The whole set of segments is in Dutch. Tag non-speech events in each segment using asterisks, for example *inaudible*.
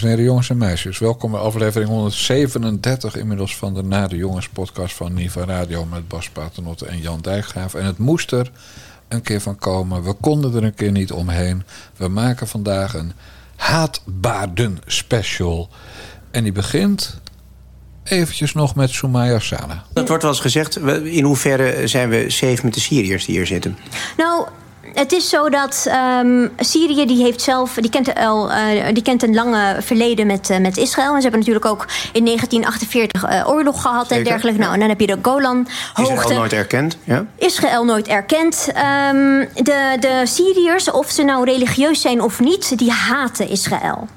Dames en heren, jongens en meisjes, welkom bij aflevering 137 inmiddels van de Na de Jongens podcast van Niva Radio met Bas Paternotte en Jan Dijkgraaf. En het moest er een keer van komen. We konden er een keer niet omheen. We maken vandaag een haatbaarden special. En die begint eventjes nog met Soumaya Sana. Dat wordt wel eens gezegd. In hoeverre zijn we safe met de Syriërs die hier zitten? Nou, het is zo dat um, Syrië die heeft zelf, die kent, al, uh, die kent een lange verleden met, uh, met Israël. En ze hebben natuurlijk ook in 1948 uh, oorlog gehad Zeker. en dergelijke. Nou, en dan heb je de Golan-hoogte. Israël nooit erkend. Ja. Israël nooit erkend. Um, de, de Syriërs, of ze nou religieus zijn of niet, die haten Israël.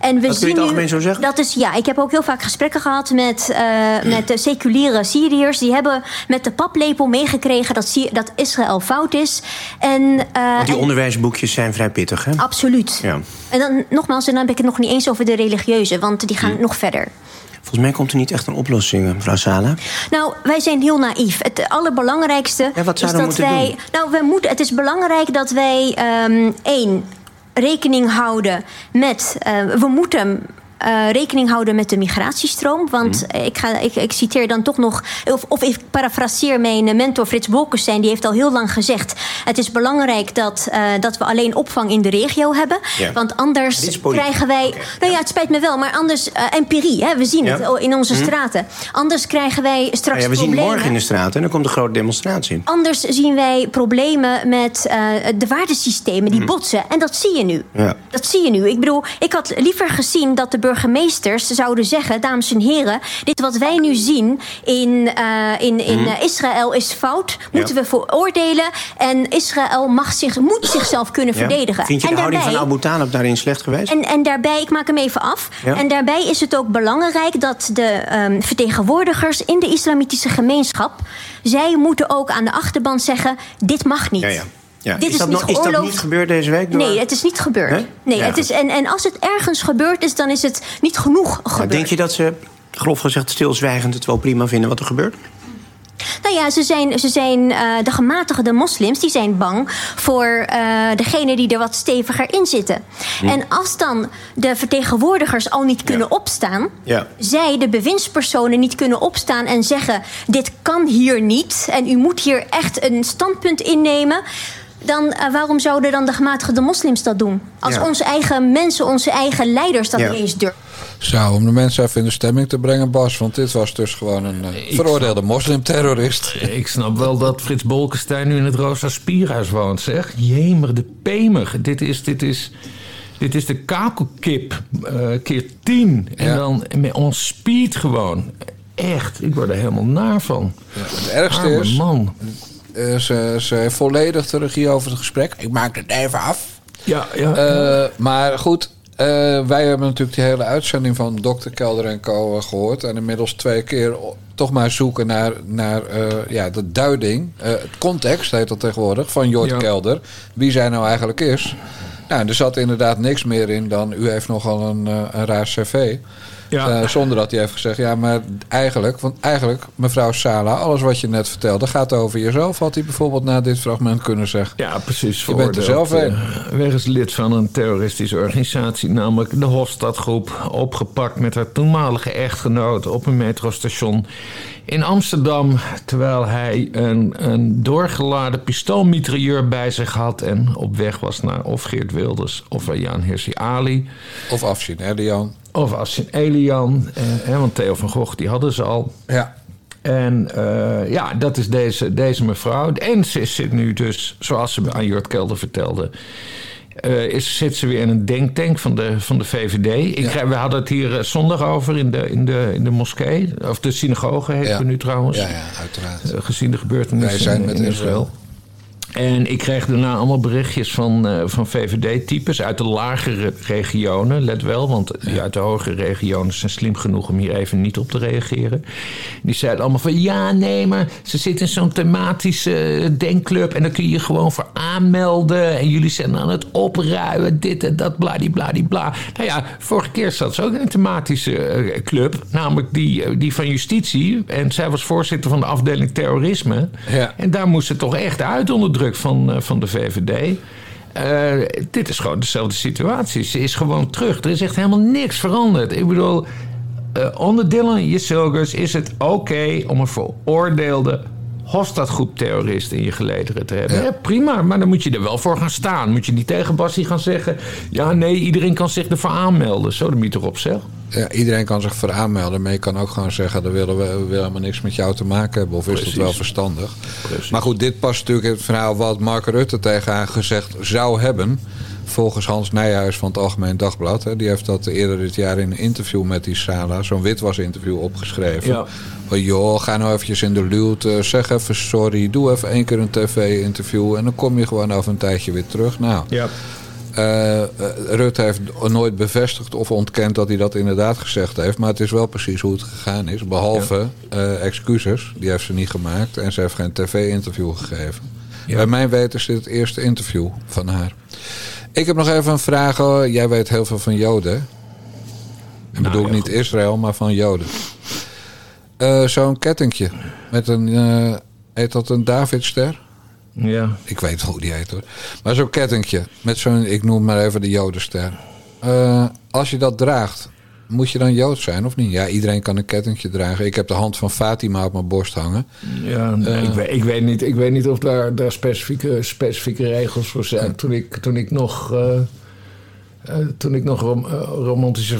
En we dat kun je het algemeen zo zeggen? Dat is, ja, ik heb ook heel vaak gesprekken gehad met, uh, met de seculiere Syriërs. Die hebben met de paplepel meegekregen dat, dat Israël fout is. En, uh, Want die onderwijsboekjes zijn vrij pittig, hè? Absoluut. Ja. En dan nogmaals, en dan heb ik het nog niet eens over de religieuze, want die gaan hm. nog verder. Volgens mij komt er niet echt een oplossing, mevrouw Sala. Nou, wij zijn heel naïef. Het allerbelangrijkste ja, wat is dat wij. Doen? Nou, we moeten, het is belangrijk dat wij um, één rekening houden met. Uh, we moeten uh, rekening houden met de migratiestroom. Want mm. ik, ga, ik, ik, citeer dan toch nog, of, of ik parafraseer mijn mentor Frits Bolkestein, die heeft al heel lang gezegd: Het is belangrijk dat, uh, dat we alleen opvang in de regio hebben. Want anders krijgen wij. Okay. Nou ja, het spijt me wel, maar anders. Uh, empirie, hè, we zien ja. het in onze mm. straten. Anders krijgen wij straks. Ja, we problemen. zien morgen in de straten en dan komt een grote demonstratie. Anders zien wij problemen met de waardesystemen die mm. botsen. En dat zie je nu. Dat zie je nu. Ik bedoel, ik had liever gezien dat de burgemeesters zouden zeggen: dames en heren, dit wat wij nu zien in, uh, in, in mm. Israël is fout. Moeten ja. we veroordelen. En Israël mag zich, moet zichzelf kunnen ja. verdedigen. Vind je en de daarbij, houding van Abu Talib daarin slecht geweest? En, en daarbij, ik maak hem even af. Ja. En daarbij is het ook belangrijk dat de um, vertegenwoordigers in de islamitische gemeenschap. zij moeten ook aan de achterban zeggen: dit mag niet. Ja. Dit is, dat niet nog, is dat niet gebeurd deze week? Door... Nee, het is niet gebeurd. Nee, ja. het is, en, en als het ergens gebeurd is, dan is het niet genoeg gebeurd. Maar denk je dat ze, grof gezegd, stilzwijgend het wel prima vinden wat er gebeurt? Nou ja, ze zijn, ze zijn uh, de gematigde moslims die zijn bang voor uh, degene die er wat steviger in zitten. Hm. En als dan de vertegenwoordigers al niet kunnen ja. opstaan, ja. zij, de bewindspersonen, niet kunnen opstaan en zeggen: dit kan hier niet en u moet hier echt een standpunt innemen dan uh, waarom zouden dan de gematigde moslims dat doen? Als ja. onze eigen mensen, onze eigen leiders dat ja. niet eens durven. Zou om de mensen even in de stemming te brengen, Bas. Want dit was dus gewoon een uh, veroordeelde moslimterrorist. Ik snap wel dat Frits Bolkestein nu in het Rosa Spierhuis woont, zeg. Jemer de pemer. Dit is, dit is, dit is de kakelkip uh, keer tien. En ja. dan met ons speed gewoon. Echt, ik word er helemaal naar van. Ja, het ergste Arme is... man. Uh, ze, ze heeft volledig de regie over het gesprek. Ik maak het even af. Ja, ja. Uh, maar goed, uh, wij hebben natuurlijk die hele uitzending van Dr. Kelder en Co. gehoord. En inmiddels twee keer toch maar zoeken naar, naar ja, de duiding. het context heet dat tegenwoordig. Van Jort ja. Kelder. Wie zij nou eigenlijk is. Nou, er zat inderdaad niks meer in dan... u heeft nogal een, een raar cv. Ja. Uh, zonder dat hij heeft gezegd, ja, maar eigenlijk, want eigenlijk, mevrouw Sala, alles wat je net vertelde gaat over jezelf, had hij bijvoorbeeld na dit fragment kunnen zeggen. Ja, precies. Je bent er zelf een. Uh, wegens lid van een terroristische organisatie, namelijk de Hofstadgroep, opgepakt met haar toenmalige echtgenoot op een metrostation in Amsterdam, terwijl hij een, een doorgeladen pistoolmitrailleur bij zich had en op weg was naar of Geert Wilders of Jan Hirsi Ali. Of Afshin Elian. Of Afshin Elian, eh, want Theo van Gogh die hadden ze al. Ja. En uh, ja, dat is deze, deze mevrouw. En ze zit nu dus, zoals ze aan Jort Kelder vertelde... Uh, is, zit ze weer in een denktank van de, van de VVD. Ik, ja. We hadden het hier zondag over in de, in, de, in de moskee. Of de synagoge heet ja. het nu trouwens. Ja, ja uiteraard. Uh, gezien de gebeurtenissen Wij zijn in, met in Israël. En ik kreeg daarna allemaal berichtjes van, uh, van VVD-types uit de lagere regionen. Let wel, want die uit de hogere regionen zijn slim genoeg om hier even niet op te reageren. Die zeiden allemaal van ja, nee, maar ze zitten in zo'n thematische denkclub en dan kun je je gewoon voor aanmelden. En jullie zijn aan het opruimen, dit en dat, bladibladibla. Nou ja, vorige keer zat ze ook in een thematische uh, club, namelijk die, uh, die van justitie. En zij was voorzitter van de afdeling terrorisme. Ja. En daar moest ze toch echt uit onder druk van, uh, van de VVD. Eh, dit is gewoon dezelfde situatie. Ze is gewoon terug. Er is echt helemaal niks veranderd. Ik bedoel, uh, onder Dylan is het oké om een veroordeelde Hofstadgroep-terrorist in je gelederen te hebben. Ja. prima, maar dan moet je er wel voor gaan staan. Moet je niet tegen Bassie gaan zeggen... ja, nee, iedereen kan zich ervoor aanmelden. Zo, de moet erop zeg. Ja, iedereen kan zich voor aanmelden. Maar je kan ook gewoon zeggen... dan willen we, we willen helemaal niks met jou te maken hebben. Of is dat wel verstandig? Precies. Maar goed, dit past natuurlijk in het verhaal... wat Mark Rutte tegen haar gezegd zou hebben volgens Hans Nijhuis van het Algemeen Dagblad. Hè, die heeft dat eerder dit jaar in een interview met die Sala, zo'n witwas-interview opgeschreven. Ja. Oh, joh, ga nou eventjes in de luwte, zeg even sorry, doe even één keer een tv-interview en dan kom je gewoon over een tijdje weer terug. Nou, ja. Uh, Rutte heeft nooit bevestigd of ontkend dat hij dat inderdaad gezegd heeft. Maar het is wel precies hoe het gegaan is. Behalve uh, excuses, die heeft ze niet gemaakt. En ze heeft geen tv-interview gegeven. Ja. Bij mijn weten is dit het eerste interview van haar. Ik heb nog even een vraag. Jij weet heel veel van Joden. Ik nou, bedoel niet Israël, maar van Joden. Uh, Zo'n kettingje met een. Heet dat een Davidster? Ja. Ik weet hoe die heet hoor. Maar zo'n kettingje met zo'n. Ik noem maar even de Jodenster. Uh, als je dat draagt, moet je dan Jood zijn of niet? Ja, iedereen kan een kettingje dragen. Ik heb de hand van Fatima op mijn borst hangen. Ja, nee, ik, weet, ik, weet, niet, ik weet niet of daar, daar specifieke, specifieke regels voor zijn. Toen, ik, toen ik nog. Uh, toen ik nog uh, romantische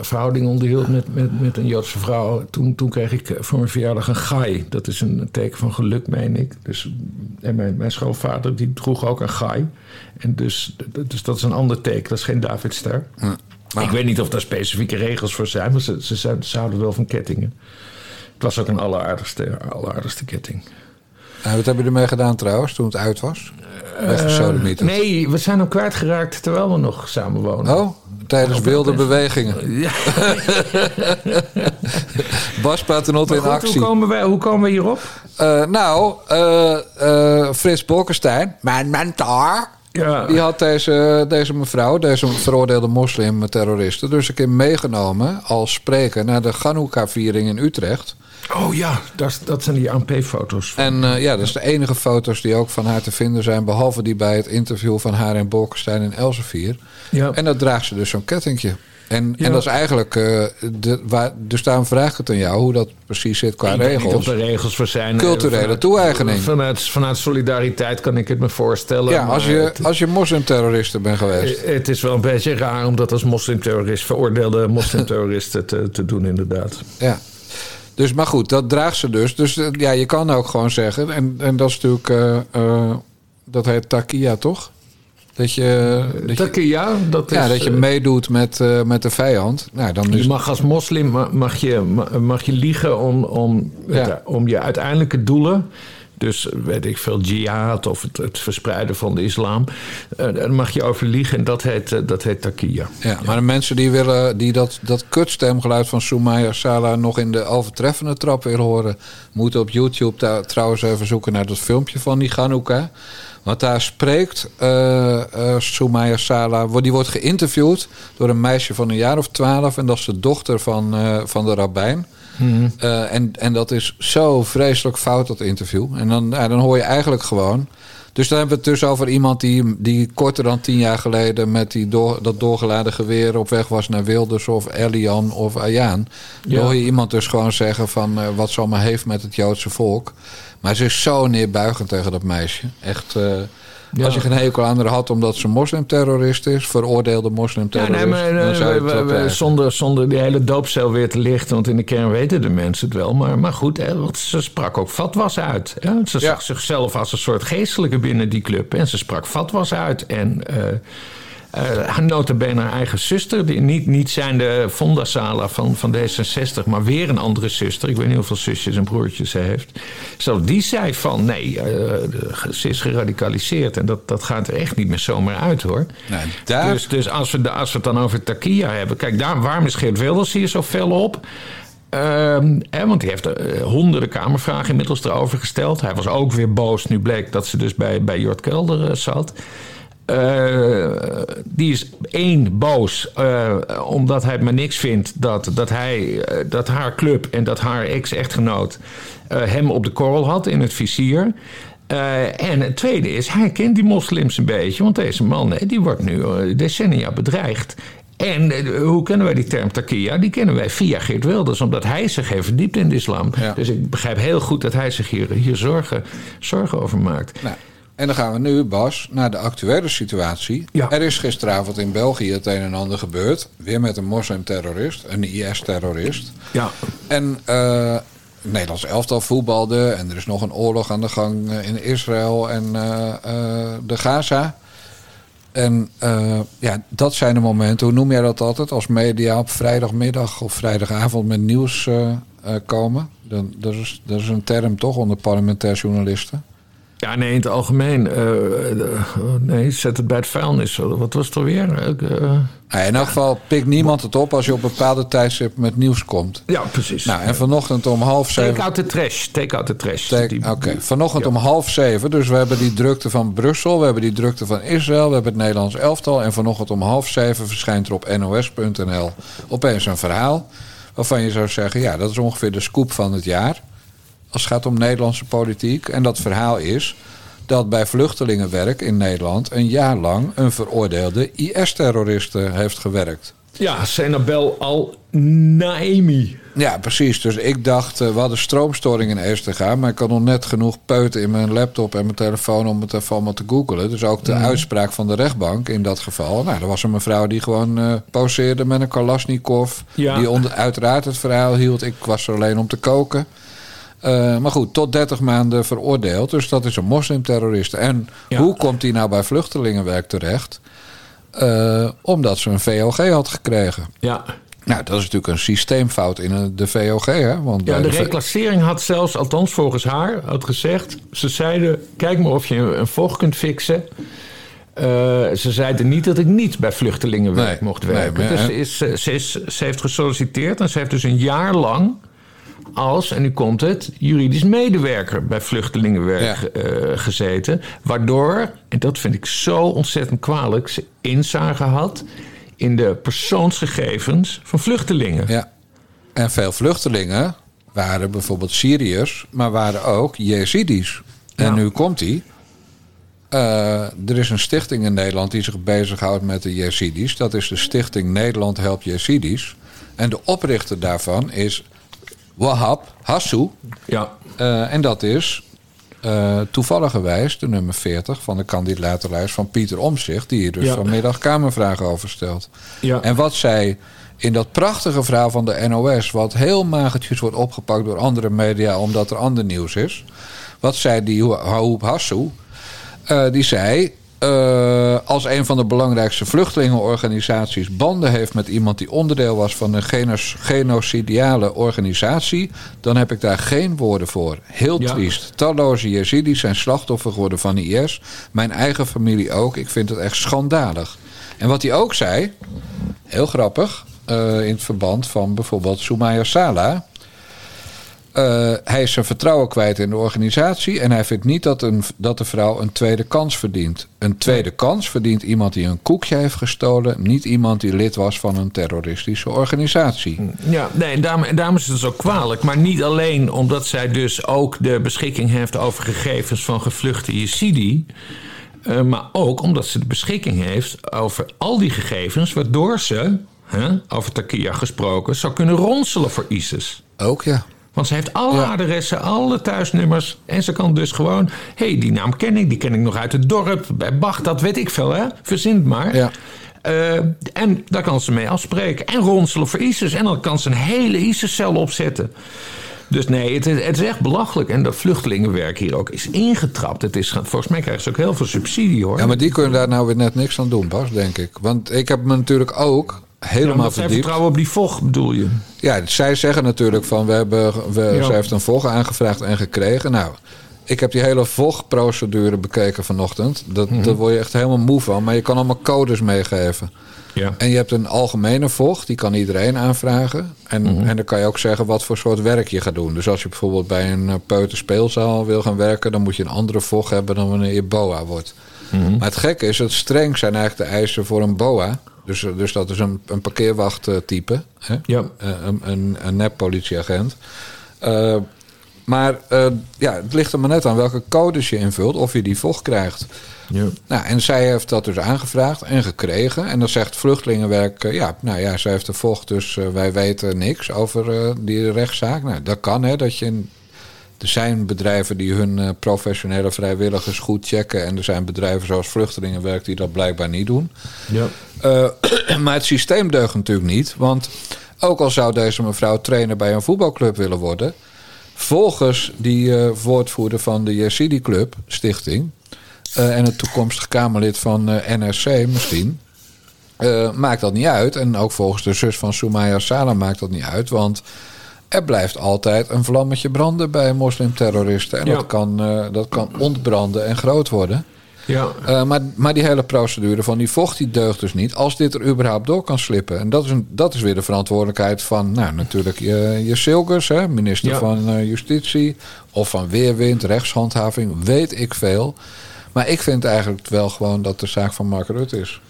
verhouding onderhield met, met, met een Joodse vrouw, toen, toen kreeg ik voor mijn verjaardag een gai. Dat is een teken van geluk, meen ik. Dus, en mijn, mijn schoonvader die droeg ook een gai. En dus, dus dat is een ander teken, dat is geen Davidster. Ja. Ik weet niet of daar specifieke regels voor zijn, maar ze, ze, zouden wel van kettingen. Het was ook een alleraardigste, alleraardigste ketting. En wat hebben jullie ermee gedaan trouwens toen het uit was? Uh, nee, we zijn hem kwijtgeraakt terwijl we nog samen wonen. Oh, tijdens wilde bewegingen. *laughs* Ja. *laughs* Bas Paternot in actie. Hoe komen, wij, hoe komen we hierop? Uh, nou, uh, Frits Bolkestein, mijn mentor... Ja. Die had deze, deze mevrouw, deze veroordeelde moslim-terroristen... dus een keer meegenomen als spreker naar de Chanukka-viering in Utrecht... Oh ja, dat, dat zijn die ANP-foto's. En uh, ja, dat is de enige foto's die ook van haar te vinden zijn... behalve die bij het interview van haar en Bolkestein in Elsevier. Ja. En dat draagt ze dus zo'n kettingje. En, en dat is eigenlijk, uh, de, waar, dus daarom vraag ik het aan jou hoe dat precies zit qua regels. Niet de regels voor zijn. Culturele toe-eigening. Vanuit, vanuit solidariteit kan ik het me voorstellen. Ja, als je, als je moslimterroristen bent geweest. Eh, het is wel een beetje raar om dat als moslimterrorist, veroordeelde moslimterroristen te, te doen, inderdaad. Ja. Dus, maar goed, dat draagt ze dus. Dus eh, ja, je kan ook gewoon zeggen. En, en dat is natuurlijk. Uh, uh, dat heet Takia, toch? Dat je. Dat Takia, dat is, Ja, dat je meedoet met, met de vijand. Nou, dan is... Je mag als moslim mag je, mag je liegen om, om, ja. om je uiteindelijke doelen dus weet ik veel, jihad of het, het verspreiden van de islam. Uh, dan mag je over liegen en dat heet, uh, dat heet takia. Ja, maar de mensen die, willen, die dat, dat kutstemgeluid van Soumaya Sala nog in de overtreffende trap willen horen, moeten op YouTube trouwens even zoeken naar dat filmpje van die Ganouka. Want daar spreekt uh, Soumaya Sala, die wordt geïnterviewd door een meisje van een jaar of twaalf. En dat is de dochter van, van de rabbijn. Mm en, en dat is zo vreselijk fout, dat interview. En dan, ja, dan hoor je eigenlijk gewoon. Dus dan hebben we het dus over iemand die, die korter dan tien jaar geleden met die door, dat doorgeladen geweer op weg was naar Wilders of Elian of Ayaan. Dan hoor je iemand dus gewoon zeggen van uh, wat ze allemaal heeft met het Joodse volk. Maar ze is zo neerbuigend tegen dat meisje. Echt. Uh, als je geen hekel aan haar had omdat ze moslimterrorist is, veroordeelde moslimterrorist. Ja, nee, maar, we, zonder, zonder die hele doopcel weer te lichten, want in de kern weten de mensen het wel. Maar, maar goed, hè, want ze sprak ook fatwas uit. Hè? Ze zag zichzelf als een soort geestelijke binnen die club. En ze sprak fatwas uit. En. Uh, uh, notabene haar eigen zuster, die niet, niet zijn de Fonda Sala van, van D66, maar weer een andere zuster. Ik weet niet hoeveel zusjes en broertjes ze heeft. Zo, die zei van nee, uh, ze is geradicaliseerd en dat, dat gaat er echt niet meer zomaar uit hoor. Nou, daar... Dus, dus als, we, als we het dan over Takia hebben, kijk, daar, waarom is Geert Wilders hier zo fel op? Uh, hè, want hij heeft uh, honderden kamervragen inmiddels erover gesteld. Hij was ook weer boos nu bleek dat ze dus bij, bij Jort Kelder uh, zat. Uh, die is één boos uh, omdat hij maar niks vindt dat, dat, hij, uh, dat haar club en dat haar ex-echtgenoot hem op de korrel had in het vizier. Eh, en het tweede is, hij kent die moslims een beetje. Want deze man die wordt nu eh, decennia bedreigd. En eh, hoe kennen wij die term takia? Die kennen wij via Geert Wilders, omdat hij zich heeft verdiept in de islam. Ja. Dus ik begrijp heel goed dat hij zich hier, hier zorgen, zorgen over maakt. Nou, en dan gaan we nu, Bas, naar de actuele situatie. Ja. Er is gisteravond in België het een en ander gebeurd. Weer met een moslimterrorist, een IS-terrorist. Ja. En eh, Nederlands elftal voetbalde. En er is nog een oorlog aan de gang eh, in Israël en eh, de Gaza. En ja, dat zijn de momenten, hoe noem jij dat altijd? Als media op vrijdagmiddag of vrijdagavond met nieuws komen. Dan, dat, is, dat is een term toch onder parlementair journalisten. Ja, nee, in het algemeen. eh, nee, zet het bij het vuilnis. Wat was het alweer? Eh, eh, Nou, in elk geval pikt niemand het op als je op bepaalde tijdstip met nieuws komt. ja, precies. Nou, en vanochtend om half Take zeven. out the trash. Take out the trash. Take- Oké, vanochtend om half zeven. Dus we hebben die drukte van Brussel, we hebben die drukte van Israël, we hebben het Nederlands elftal. En vanochtend om half zeven verschijnt er op nos.nl opeens een verhaal. Waarvan je zou zeggen, ja, dat is ongeveer de scoop van het jaar. Als het gaat om Nederlandse politiek. En dat verhaal is dat bij vluchtelingenwerk in Nederland een jaar lang een veroordeelde IS-terroriste heeft gewerkt. Ja, Senabel al-Naimi. Ja, precies. Dus ik dacht, eh, we hadden stroomstoring in Eestega... maar ik had nog net genoeg peuten in mijn laptop en mijn telefoon... om het even allemaal te googelen. Dus ook de uitspraak van de rechtbank in dat geval. Nou, er was een mevrouw die gewoon eh poseerde met een Kalashnikov... Ja. die onder, uiteraard het verhaal hield. Ik was er alleen om te koken. Eh, maar goed, tot 30 maanden veroordeeld. Dus dat is een moslimterrorist. En Ja. hoe komt hij nou bij vluchtelingenwerk terecht? Eh, omdat ze een VOG had gekregen. Ja. Nou, dat is natuurlijk een systeemfout in de VOG, hè? Want Ja, de reclassering had zelfs, althans volgens haar, had gezegd... ze zeiden, kijk maar of je een, vocht kunt fixen. Eh, ze zeiden niet dat ik niet bij vluchtelingenwerk Nee, mocht nee, werken. maar- dus ze, is, ze, is, ze heeft gesolliciteerd en ze heeft dus een jaar lang... als, en nu komt het, juridisch medewerker bij vluchtelingenwerk Ja. eh, gezeten. Waardoor, en dat vind ik zo ontzettend kwalijk... ze inzage had in de persoonsgegevens van vluchtelingen. Ja. En veel vluchtelingen waren bijvoorbeeld Syriërs, maar waren ook Jezidis. En nu komt hij. er is een stichting in Nederland die zich bezighoudt met de Jezidis. Dat is de stichting Nederland Helpt Jezidis. En de oprichter daarvan is Wahab Hassou. Ja, Eh, en dat is eh toevalligerwijs de nummer 40 van de kandidatenlijst van Pieter Omzicht, die hier dus Ja. vanmiddag Kamervragen over stelt. ja. En wat zij in dat prachtige verhaal van de NOS, wat heel magertjes wordt opgepakt door andere media omdat er ander nieuws is. Wat zei die Haoub Hassou? Eh, die zei. Eh, als een van de belangrijkste vluchtelingenorganisaties banden heeft met iemand die onderdeel was van een genos- genocidiale organisatie, dan heb ik daar geen woorden voor. Heel Ja. triest. Talloze Jezidis zijn slachtoffer geworden van IS. Mijn eigen familie ook. Ik vind het echt schandalig. En wat hij ook zei, heel grappig, eh, in het verband van bijvoorbeeld Soumaya Sala. Eh, hij is zijn vertrouwen kwijt in de organisatie en hij vindt niet dat, een, dat de vrouw een tweede kans verdient. Een tweede kans verdient iemand die een koekje heeft gestolen, niet iemand die lid was van een terroristische organisatie. Ja, nee, en daarom, en daarom is het zo kwalijk. Maar niet alleen omdat zij dus ook de beschikking heeft over gegevens van gevluchte Yazidi. eh, maar ook omdat ze de beschikking heeft over al die gegevens, waardoor ze, hè, over Takia gesproken, zou kunnen ronselen voor ISIS. Ook ja. Want ze heeft alle Ja. adressen, alle thuisnummers. En ze kan dus gewoon. Hé, hey, die naam ken ik, die ken ik nog uit het dorp. Bij Bach, dat weet ik veel, hè? Verzin het maar. Ja. Eh, en daar kan ze mee afspreken. En ronselen voor ISIS. En dan kan ze een hele ISIS-cel opzetten. Dus nee, het is, het is echt belachelijk. En dat vluchtelingenwerk hier ook is ingetrapt. Het is, volgens mij krijgen ze ook heel veel subsidie, hoor. Ja, maar die kunnen daar nou weer net niks aan doen, Bas, denk ik. Want ik heb me natuurlijk ook helemaal zij verdiept. vertrouwen op die vocht, bedoel je? Ja, zij zeggen natuurlijk van we hebben, we, Ja. zij heeft een VOG aangevraagd en gekregen. Nou, ik heb die hele VOG-procedure bekeken vanochtend. Dat, Mhm. Daar word je echt helemaal moe van. Maar je kan allemaal codes meegeven. Ja. En je hebt een algemene VOG, die kan iedereen aanvragen. En, Mhm. en dan kan je ook zeggen wat voor soort werk je gaat doen. Dus als je bijvoorbeeld bij een eh, peuterspeelzaal wil gaan werken... dan moet je een andere VOG hebben dan wanneer je BOA wordt. Mhm. Maar het gekke is, het streng zijn eigenlijk de eisen voor een BOA. Dus, dus dat is een, een parkeerwachttype. Hè? Ja. Eh, een, een, een nep politieagent. Eh, Maar eh, ja, het ligt er maar net aan welke codes je invult of je die vocht krijgt. Ja. Nou, en zij heeft dat dus aangevraagd en gekregen. En dan zegt Vluchtelingenwerk, eh, ja, nou ja, zij heeft de vocht, dus eh, wij weten niks over eh, die rechtszaak. Nou, dat kan, hè, dat je... Er zijn bedrijven die hun eh, professionele vrijwilligers goed checken. En er zijn bedrijven zoals Vluchtelingenwerk die dat blijkbaar niet doen. Ja. Eh, *clears throat* maar het systeem deugt natuurlijk niet. Want ook al zou deze mevrouw trainer bij een voetbalclub willen worden. Volgens die woordvoerder van de Yazidi Club Stichting. en het toekomstig Kamerlid van NRC misschien. maakt dat niet uit. En ook volgens de zus van Soumaya Salam maakt dat niet uit. Want er blijft altijd een vlammetje branden bij moslimterroristen. En Ja. dat, kan, eh, dat kan ontbranden en groot worden. Ja. Uh, maar, maar die hele procedure van die vocht die deugt dus niet als dit er überhaupt door kan slippen. En dat is, een, dat is weer de verantwoordelijkheid van, nou natuurlijk, je, je Silgers, hè, minister Ja. van uh, Justitie. Of van Weerwind, rechtshandhaving, weet ik veel. Maar ik vind eigenlijk wel gewoon dat de zaak van Mark Rutte is.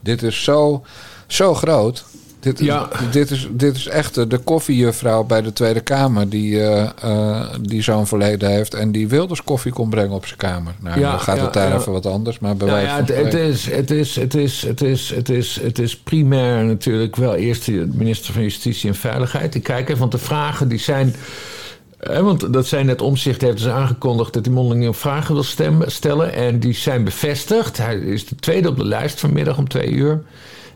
Dit is zo, zo groot. Dit, Ja. dit, is, dit is echt de, koffiejuffrouw bij de Tweede Kamer die, eh, eh, die zo'n verleden heeft en die Wilders koffie kon brengen op zijn kamer. Nou, Ja, dan gaat ja, het daar even wat anders, maar bij wijze ja, van het, is, het, is, het, is, het, is, het, is, het is primair natuurlijk wel eerst de minister van Justitie en Veiligheid. Ik kijk even, want de vragen die zijn. want dat zijn net omzicht heeft dus aangekondigd dat hij mondelinge vragen wil stemmen, stellen. En die zijn bevestigd. Hij is de tweede op de lijst vanmiddag om twee uur.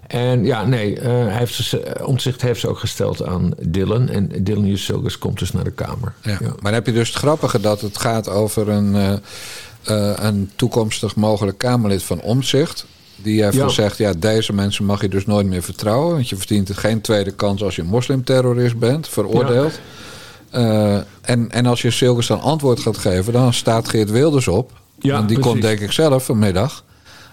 En ja, nee, eh, hij heeft ze, omzicht heeft ze ook gesteld aan Dylan. En Dylan Jusilgus komt dus naar de Kamer. Ja. Maar dan heb je dus het grappige dat het gaat over een, eh, eh, een toekomstig mogelijk Kamerlid van Omzicht. Die heeft Ja. gezegd, ja, deze mensen mag je dus nooit meer vertrouwen. Want je verdient geen tweede kans als je moslimterrorist bent, veroordeeld. Eh, en, en als je Silkers dan antwoord gaat geven, dan staat Geert Wilders op. Ja, en die precies. komt denk ik zelf vanmiddag.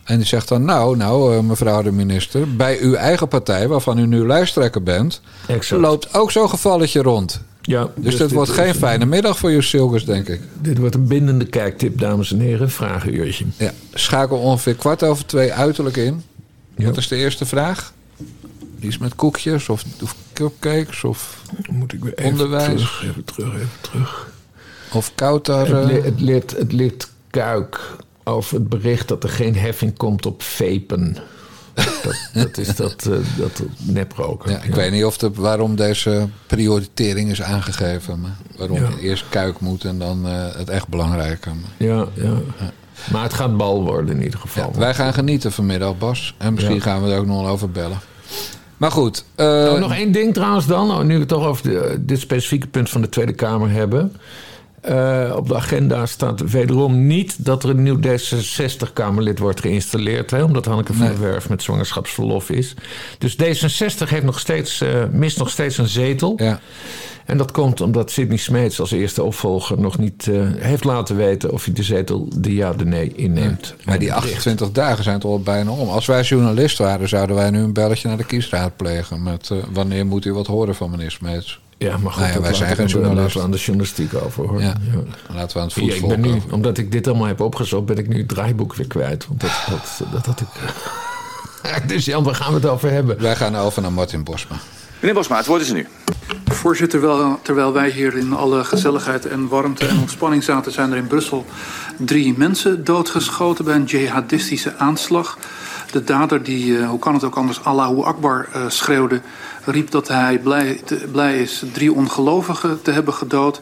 En die zegt dan, nou, nou, eh, mevrouw de minister... bij uw eigen partij, waarvan u nu lijsttrekker bent... Exact. loopt ook zo'n gevalletje rond. Ja, Dus, dit wordt geen fijne middag voor Silkers, denk ik. Dit wordt een bindende kijktip, dames en heren. Vragenuurtje. Ja, schakel ongeveer kwart over twee uiterlijk in. Ja. Wat is de eerste vraag? Die is met koekjes of, of cupcakes of, Moet ik weer even Onderwijs. terug, even terug, even terug. of kouter. Het, eh, le- het, leert, het leert Kuik over het bericht dat er geen heffing komt op vapen. Dat, dat is dat, eh, dat neproken. ja, ik weet niet of de, waarom deze prioritering is aangegeven. Maar waarom Ja. eerst kuik moet en dan eh, het echt belangrijke. Maar- Ja, ja. Maar het gaat bal worden in ieder geval. Wij gaan genieten vanmiddag, Bas. En misschien gaan we er ook nog over bellen. Maar goed. eh, Oh, nog één ding trouwens dan. Nou, nu we het toch over de- dit specifieke punt van de Tweede Kamer hebben. Eh, op de agenda staat wederom niet dat er een nieuw D66-Kamerlid wordt geïnstalleerd. Hè, omdat Hanneke van der Werf met zwangerschapsverlof is. Dus D66 heeft nog steeds, eh, mist nog steeds een zetel. ja. En dat komt omdat Sidney Smeets als eerste opvolger nog niet eh, heeft laten weten of hij de zetel de ja de nee inneemt. Maar die 28 dagen zijn toch al bijna om. Als wij journalist waren, zouden wij nu een belletje naar de kiesraad plegen. Met wanneer moet u wat horen van meneer Smeets? Ja, maar goed, Nou ja, wij zijn ik- geen journalist. laten we aan de journalistiek over hoor. Ja. Ja. Laten we aan het Ja, ik voetvolk ben nu, over. omdat ik dit allemaal heb opgezocht, ben ik nu het draaiboek weer kwijt. Want dat, dat, dat had ik. *laughs* dus Jan, waar gaan we het over hebben? Wij gaan over naar Martin Bosma. Meneer Bosma, het woord is er nu. Voorzitter, terwijl, terwijl wij hier in alle gezelligheid en warmte en ontspanning zaten, zijn er in Brussel drie mensen doodgeschoten bij een jihadistische aanslag. De dader, die, eh, hoe kan het ook anders, Allahu Akbar eh, schreeuwde, riep dat hij blij, blij is drie ongelovigen te hebben gedood.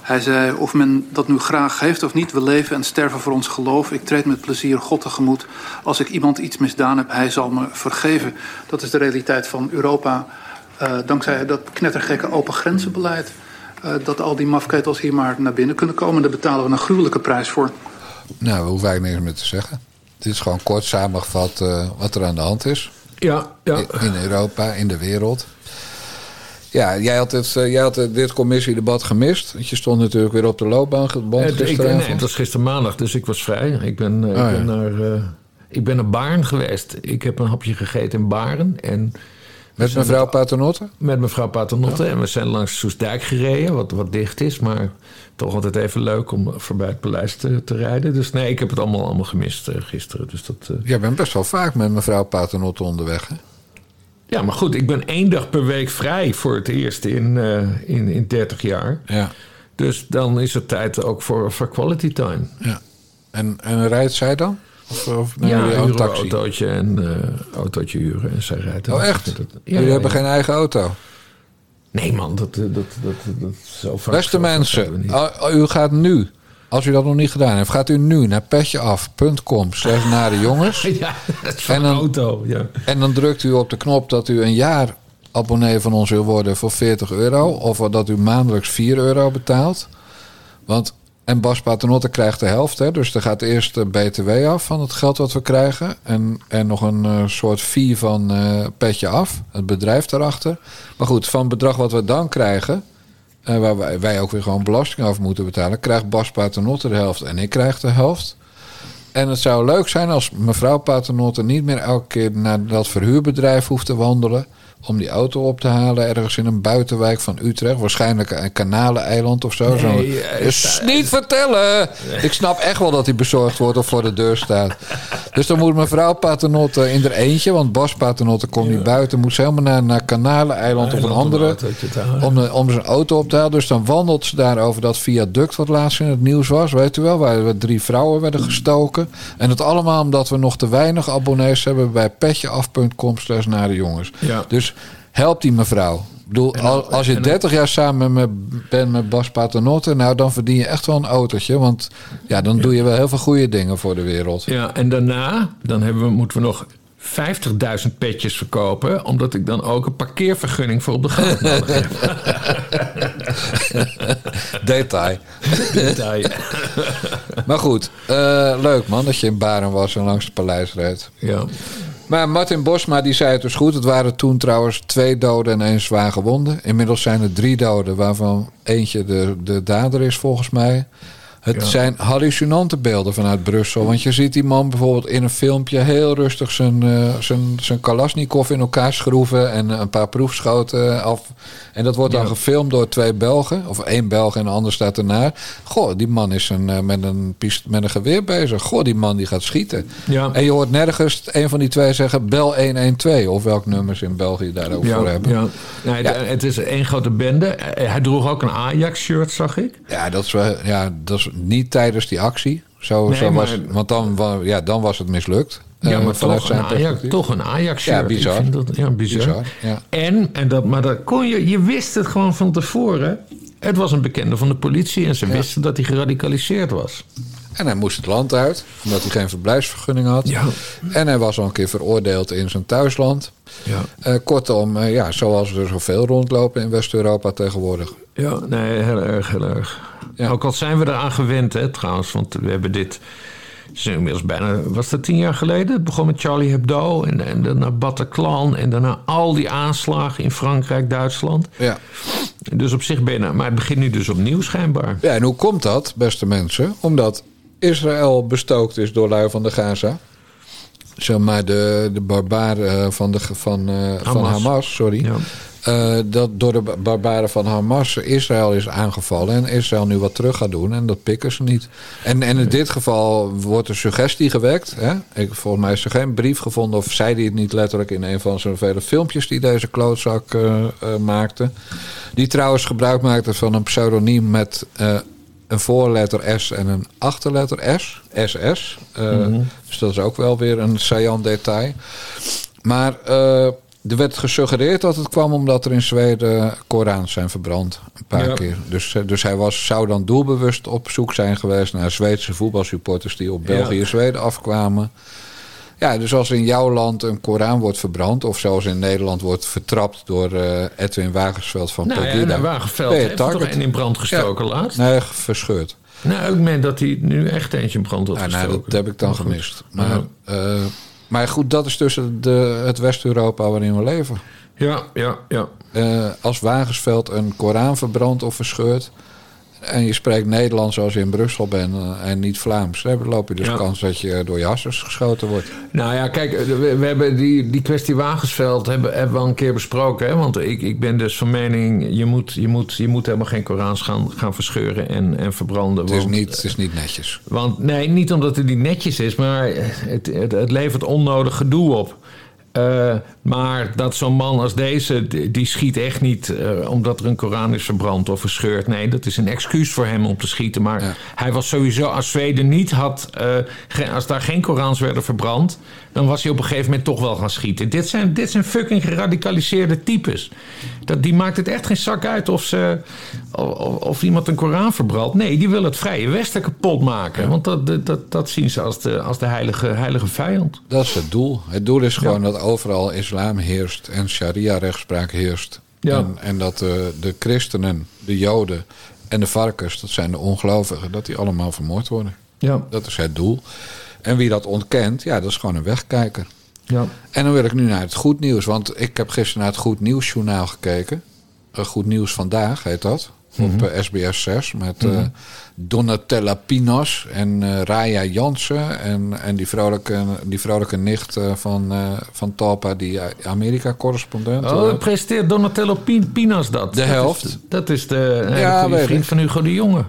Hij zei, of men dat nu graag heeft of niet, we leven en sterven voor ons geloof. Ik treed met plezier God tegemoet. Als ik iemand iets misdaan heb, hij zal me vergeven. Dat is de realiteit van Europa. eh, dankzij dat knettergekke open grenzenbeleid. dat al die mafketels hier maar naar binnen kunnen komen. Daar betalen we een gruwelijke prijs voor. Nou, daar hoef ik niks meer te zeggen. Dit is gewoon kort samengevat eh, wat er aan de hand is. Ja, ja. In in Europa, in de wereld. Ja, jij had, het, eh, jij had dit commissiedebat gemist. Want je stond natuurlijk weer op de loopbaan. Het, ik, nee, het was gisteren maandag, dus ik was vrij. Ik ben, eh, Oh, ik ben, ja. naar, ik ben naar Baarn geweest. Ik heb een hapje gegeten in Baarn. En Met mevrouw Paternotte? met mevrouw Paternotte. En we zijn langs Soesdijk gereden, wat, wat dicht is. Maar toch altijd even leuk om voorbij het paleis te, te rijden. Dus nee, ik heb het allemaal, allemaal gemist eh, gisteren. Dus dat, eh, Jij bent best wel vaak met mevrouw Paternotte onderweg. Hè? Ja, maar goed, ik ben één dag per week vrij voor het eerst in, eh, in, in 30 jaar. Ja. Dus dan is het tijd ook voor, voor quality time. Ja. En, en rijdt zij dan? Of, of nemen Ja, een autootje en eh autootje huren en zij rijdt. Oh, echt? Dat- ja, jullie ja, hebben geen eigen auto? Nee man, dat, dat, dat, dat, dat zo vaak... Beste zo mensen, u gaat nu, als u dat nog niet gedaan heeft, gaat u nu naar petjeaf.com slash nare jongens. *laughs* Ja, is En een dan- auto, ja. En dan drukt u op de knop dat u een jaar abonnee van ons wil worden voor 40 euro. Of dat u maandelijks 4 euro betaalt. Want, en Bas Paternotte krijgt de helft. Hè, dus er gaat eerst de BTW af van het geld wat we krijgen. En, en nog een eh, soort fee van eh, petje af. Het bedrijf daarachter. Maar goed, van het bedrag wat we dan krijgen... eh, waar wij, wij ook weer gewoon belasting af moeten betalen... krijgt Bas Paternotte de helft en ik krijg de helft. En het zou leuk zijn als mevrouw Paternotte niet meer elke keer naar dat verhuurbedrijf hoeft te wandelen. Om die auto op te halen ergens in een buitenwijk van Utrecht. Waarschijnlijk een kanaleneiland of zo. Nee, zo. eh, Dus niet vertellen! Ik snap echt wel dat hij bezorgd wordt of voor de deur staat. Dus dan moet mevrouw Paternotte in er eentje. Want Bas Paternotte komt niet buiten. Moet ze helemaal naar, naar kanaleneiland of een andere. halen. Om, de- om zijn auto op te halen. Dus dan wandelt ze daar over dat viaduct wat laatst in het nieuws was. Weet u wel, waar we drie vrouwen werden gestoken. En dat allemaal omdat we nog te weinig abonnees hebben bij petjeaf.com slash naar de jongens. Ja. Dus help die mevrouw. Ik bedoel, al- als je 30 jaar samen met, bent met Bas Paternotte, nou dan verdien je echt wel een autootje. Want ja, dan doe je wel heel veel goede dingen voor de wereld. Ja, en daarna dan hebben we, moeten we nog 50.000 petjes verkopen... omdat ik dan ook een parkeervergunning voor op de *laughs* nodig heb. *laughs* Detail. Detail. Maar goed, eh, leuk man dat je in Baren was en langs het paleis reed. Ja. Maar Martin Bosma die zei het dus goed. Het waren toen trouwens twee doden en één zwaar gewonde. Inmiddels zijn er drie doden, waarvan eentje de, de dader is volgens mij. Het Ja. zijn hallucinante beelden vanuit Brussel. Want je ziet die man bijvoorbeeld in een filmpje heel rustig zijn, eh, zijn, zijn Kalasnikov in elkaar schroeven. En een paar proefschoten af. En dat wordt dan Ja. gefilmd door twee Belgen. Of één Belg en de ander staat ernaar. Goh, die man is een, eh, met, een, pist- met een geweer bezig. Goh, die man die gaat schieten. Ja. En je hoort nergens een van die twee zeggen bel 112. Of welk nummer ze in België daar ook voor Ja, hebben. ja. Nee, Ja. Het is één grote bende. Hij droeg ook een Ajax-shirt, zag ik. Ja, dat is, wel, ja, dat is niet tijdens die actie. Zo, Nee, zo was, maar- want dan, ja, dan was het mislukt. Ja, Eh, maar toch een, Ajax, toch een Ajax-shirt. Ja, bizar. Ik vind dat, ja, bizar. Bizar, ja. En, en dat, maar dat kon je, je wist het gewoon van tevoren. Het was een bekende van de politie en ze wisten dat hij geradicaliseerd was. En hij moest het land uit, omdat hij geen verblijfsvergunning had. Ja. En hij was al een keer veroordeeld in zijn thuisland. Ja. Eh, kortom, eh, ja, zoals er zoveel rondlopen in West-Europa tegenwoordig. Ja, nee, heel erg, heel erg. Ja. Ook al zijn we eraan gewend, hè, trouwens. Want we hebben dit... het is inmiddels bijna... Was dat tien jaar geleden? Het begon met Charlie Hebdo en, en daarna Bataclan... en daarna al die aanslagen in Frankrijk, Duitsland. Ja. Dus op zich ben je... Maar het begint nu dus opnieuw schijnbaar. ja, en hoe komt dat, beste mensen? Omdat Israël bestookt is door lui van de Gaza. Zeg maar de, de barbaren van, de, van, eh, van Hamas. Hamas, sorry. Ja. Eh, dat door de barbaren van Hamas Israël is aangevallen. En Israël nu wat terug gaat doen. En dat pikken ze niet. En, en in dit geval wordt er suggestie gewekt. Hè? Ik, volgens mij is er geen brief gevonden. Of zei hij het niet letterlijk in een van zijn vele filmpjes die deze klootzak eh, maakte. Die trouwens gebruik maakte van een pseudoniem met een voorletter S en een achterletter S. SS. Eh, Dus dat is ook wel weer een saillant detail. Maar er werd gesuggereerd dat het kwam omdat er in Zweden Korans zijn verbrand. Een paar Ja. keer. Dus, eh, dus hij was, zou dan doelbewust op zoek zijn geweest naar Zweedse voetbalsupporters die op België Ja. en Zweden afkwamen. Ja, dus als in jouw land een Koran wordt verbrand, of zoals in Nederland wordt vertrapt door eh, Edwin Wagensveld van Nou ja, Pegida. Wagenveld ben je heeft toch een in brand gestoken Ja. laatst. Nee, verscheurd. Nou, ik meen dat hij nu echt eentje in brand had Ja, nou, gestoken. dat heb ik dan gemist. Maar, Ja. Maar goed, dat is tussen de, het West-Europa waarin we leven. Ja, ja, ja. Eh, als Wagensveld een Koran verbrandt of verscheurt... en je spreekt Nederlands zoals je in Brussel bent eh, en niet Vlaams... dan loop je dus Ja. kans dat je door je hassers geschoten wordt. Nou ja, kijk, we, we hebben die, die kwestie Wagensveld hebben, hebben we al een keer besproken. Hè? Want ik, ik ben dus van mening, je moet, je moet, je moet helemaal geen Korans gaan, gaan verscheuren en, en verbranden. Het is, want, niet, het is niet netjes. Want nee, niet omdat het niet netjes is, maar het, het, het levert onnodig gedoe op. Eh, maar dat zo'n man als deze, die, die schiet echt niet eh, omdat er een Koran is verbrand of verscheurd. Nee, dat is een excuus voor hem om te schieten. Maar Ja. hij was sowieso, als Zweden niet had, eh, als daar geen Korans werden verbrand, dan was hij op een gegeven moment toch wel gaan schieten. Dit zijn, dit zijn fucking geradicaliseerde types. Dat, die maakt het echt geen zak uit of, ze, of, of iemand een Koran verbrandt. Nee, die wil het vrije Westen kapot maken. Want dat, dat, dat, dat zien ze als de, als de heilige, heilige vijand. Dat is het doel. Het doel is gewoon dat overal islam heerst en sharia-rechtspraak heerst. Ja. En, en dat de, de christenen, de joden en de varkens, dat zijn de ongelovigen, dat die allemaal vermoord worden. Ja, Dat is het doel. En wie dat ontkent, ja, dat is gewoon een wegkijker. ja. En dan wil ik nu naar het goed nieuws. Want ik heb gisteren naar het Goed Nieuwsjournaal gekeken. Eh, goed Nieuws Vandaag heet dat. Op eh, SBS 6. Met eh, Donatella Pinos en eh, Raya Jansen. En, en die, vrolijke, die vrolijke nicht eh, van, eh, van Talpa, die Amerika-correspondent. Oh, Eh, presenteert Donatello Pin- Pinas dat. De Dat helft. is- dat is de, Ja, vriend ik. van Hugo de Jonge.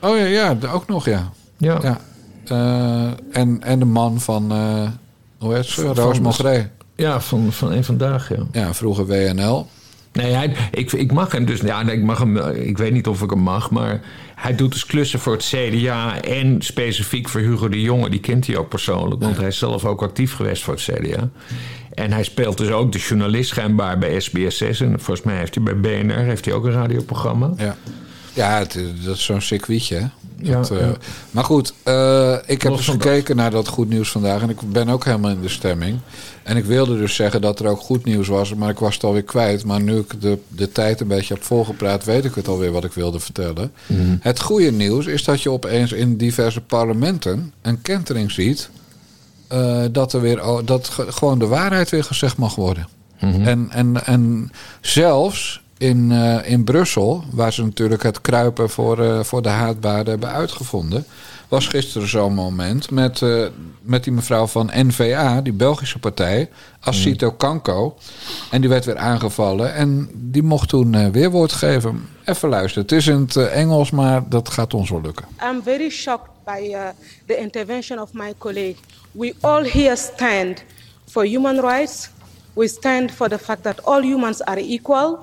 oh ja, ja, ook nog, ja. Ja. ja. Eh, en, en de man van, eh, hoe heet ze? Roos Mogré. Ja, van, van een vandaag, ja. Ja, vroeger WNL. Nee, hij, ik, ik mag hem dus... Ja, ik, mag hem, ik weet niet of ik hem mag, maar... Hij doet dus klussen voor het CDA en specifiek voor Hugo de Jonge. Die kent hij ook persoonlijk, want hij is zelf ook actief geweest voor het CDA. En hij speelt dus ook de journalist schijnbaar bij SBS6. En volgens mij heeft hij bij BNR heeft hij ook een radioprogramma. Ja, ja het, is- dat is zo'n circuitje. Hè? Dat, eh, ja. Maar goed, eh, ik heb Los dus gekeken naar dat goed nieuws vandaag. En ik ben ook helemaal in de stemming. En ik wilde dus zeggen dat er ook goed nieuws was. Maar ik was het alweer kwijt. Maar nu ik de, de tijd een beetje heb volgepraat... weet ik het alweer wat ik wilde vertellen. Mhm. Het goede nieuws is dat je opeens in diverse parlementen... een kentering ziet... eh, dat, er weer, dat ge- gewoon de waarheid weer gezegd mag worden. En, en, en zelfs in, eh, in Brussel, waar ze natuurlijk het kruipen voor, eh, voor de haatbaarden hebben uitgevonden, was gisteren zo'n moment met, eh, met die mevrouw van NVA, die Belgische partij, Asito Kanko. En die werd weer aangevallen en die mocht toen eh, weerwoord geven. Even luisteren. Het is in het Engels, maar dat gaat ons wel lukken. I'm very shocked by uh, the intervention of my colleague. We all here stand for human rights. We stand for the fact that all humans are equal.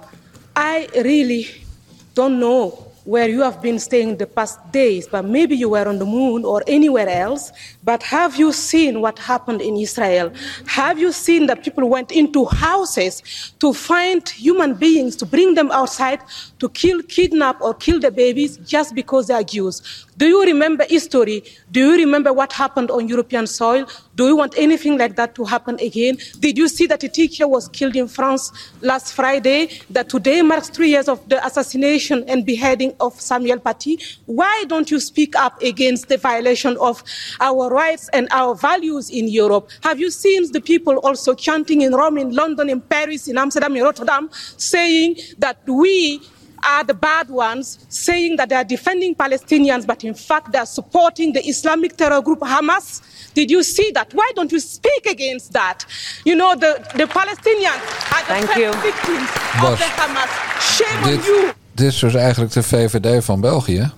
I really don't know where you have been staying the past days, but maybe you were on the moon or anywhere else. But have you seen what happened in Israel? Have you seen that people went into houses to find human beings, to bring them outside, to kill, kidnap, or kill the babies just because they are Jews? Do you remember history? Do you remember what happened on European soil? Do you want anything like that to happen again? Did you see that a teacher was killed in France last Friday? That today marks three years of the assassination and beheading of Samuel Paty? Why don't you speak up against the violation of our rights and our values in Europe? Have you seen the people also chanting in Rome, in London, in Paris, in Amsterdam, in Rotterdam, saying that we are the bad ones, saying that they are defending Palestinians, but in fact they are supporting the Islamic terror group Hamas. Did you see that? Why don't you speak against that? You know, the, the Palestinians are the Thank first you. victims Bas, of the Hamas. Shame on you. dit is dus eigenlijk de VVD van België.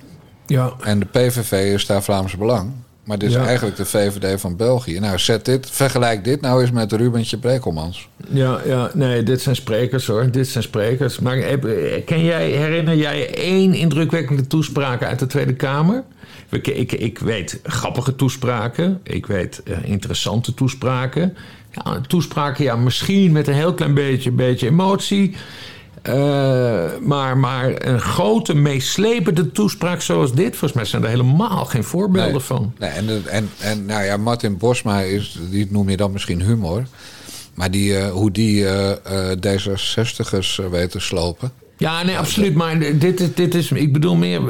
Ja. En de PVV is daar Vlaams Belang. Maar dit is Ja. eigenlijk de VVD van België. Nou, zet dit, vergelijk dit nou eens met Rubentje Brekelmans. Ja, ja, nee, dit zijn sprekers hoor. Dit zijn sprekers. Maar heb- ken jij, herinner jij één indrukwekkende toespraak uit de Tweede Kamer? Ik, ik, ik weet grappige toespraken. Ik weet eh, interessante toespraken. Ja, toespraken, ja, misschien met een heel klein beetje, beetje emotie. Eh, maar, maar een grote, meeslepende toespraak zoals dit... volgens mij zijn er helemaal geen voorbeelden Nee. van. Nee, en, en, en nou ja, Martin Bosma is, die noem je dan misschien humor. Maar die, eh, hoe die eh D66'ers eh, weet te slopen. Ja, nee, absoluut. Maar dit, is- dit is, ik bedoel meer,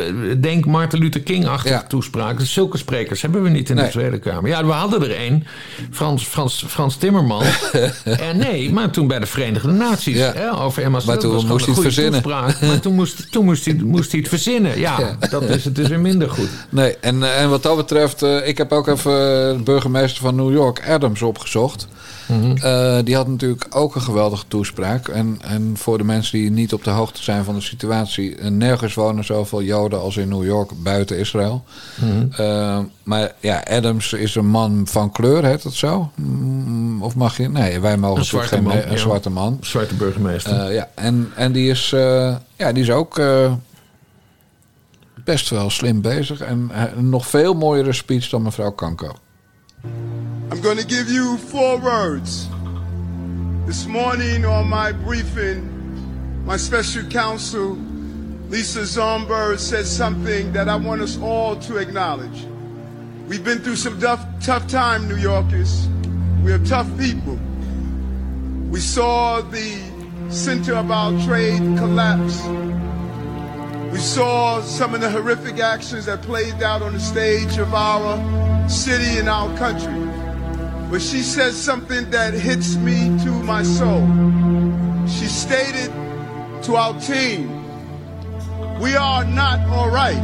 denk Martin Luther King-achtige Ja. toespraken. Zulke sprekers hebben we niet in Nee. de Tweede Kamer. Ja, we hadden er één, Frans, Frans, Frans Timmerman. *laughs* en nee, maar toen bij de Verenigde Naties. Ja. Hè, over Emma Maar toen moest hij het verzinnen. toespraak. Maar toen, moest, toen moest, hij, moest hij het verzinnen. Ja, Ja. dat is het is weer minder goed. Nee, en, eh, en wat dat betreft, eh, ik heb ook even de burgemeester van New York, Adams, opgezocht. Eh, die had natuurlijk ook een geweldige toespraak. En, en voor de mensen die niet op de hoogte zijn van de situatie, eh, nergens wonen zoveel Joden als in New York buiten Israël. Eh, maar ja, Adams is een man van kleur, heet dat zo? Mm, Of mag je? Nee, wij mogen Een natuurlijk zwarte geen man, een ja. zwarte man. Zwarte burgemeester. Eh, ja, en, en die is, eh, ja, die is ook eh, best wel slim bezig. En een nog veel mooiere speech dan mevrouw Kanko. I'm going to give you four words. This morning on my briefing, my special counsel, Lisa Zomberg, said something that I want us all to acknowledge. We've been through some tough, tough time, New Yorkers. We are tough people. We saw the center of our trade collapse. We saw some of the horrific actions that played out on the stage of our city and our country. But she said something that hits me to my soul. She stated to our team, we are not all right.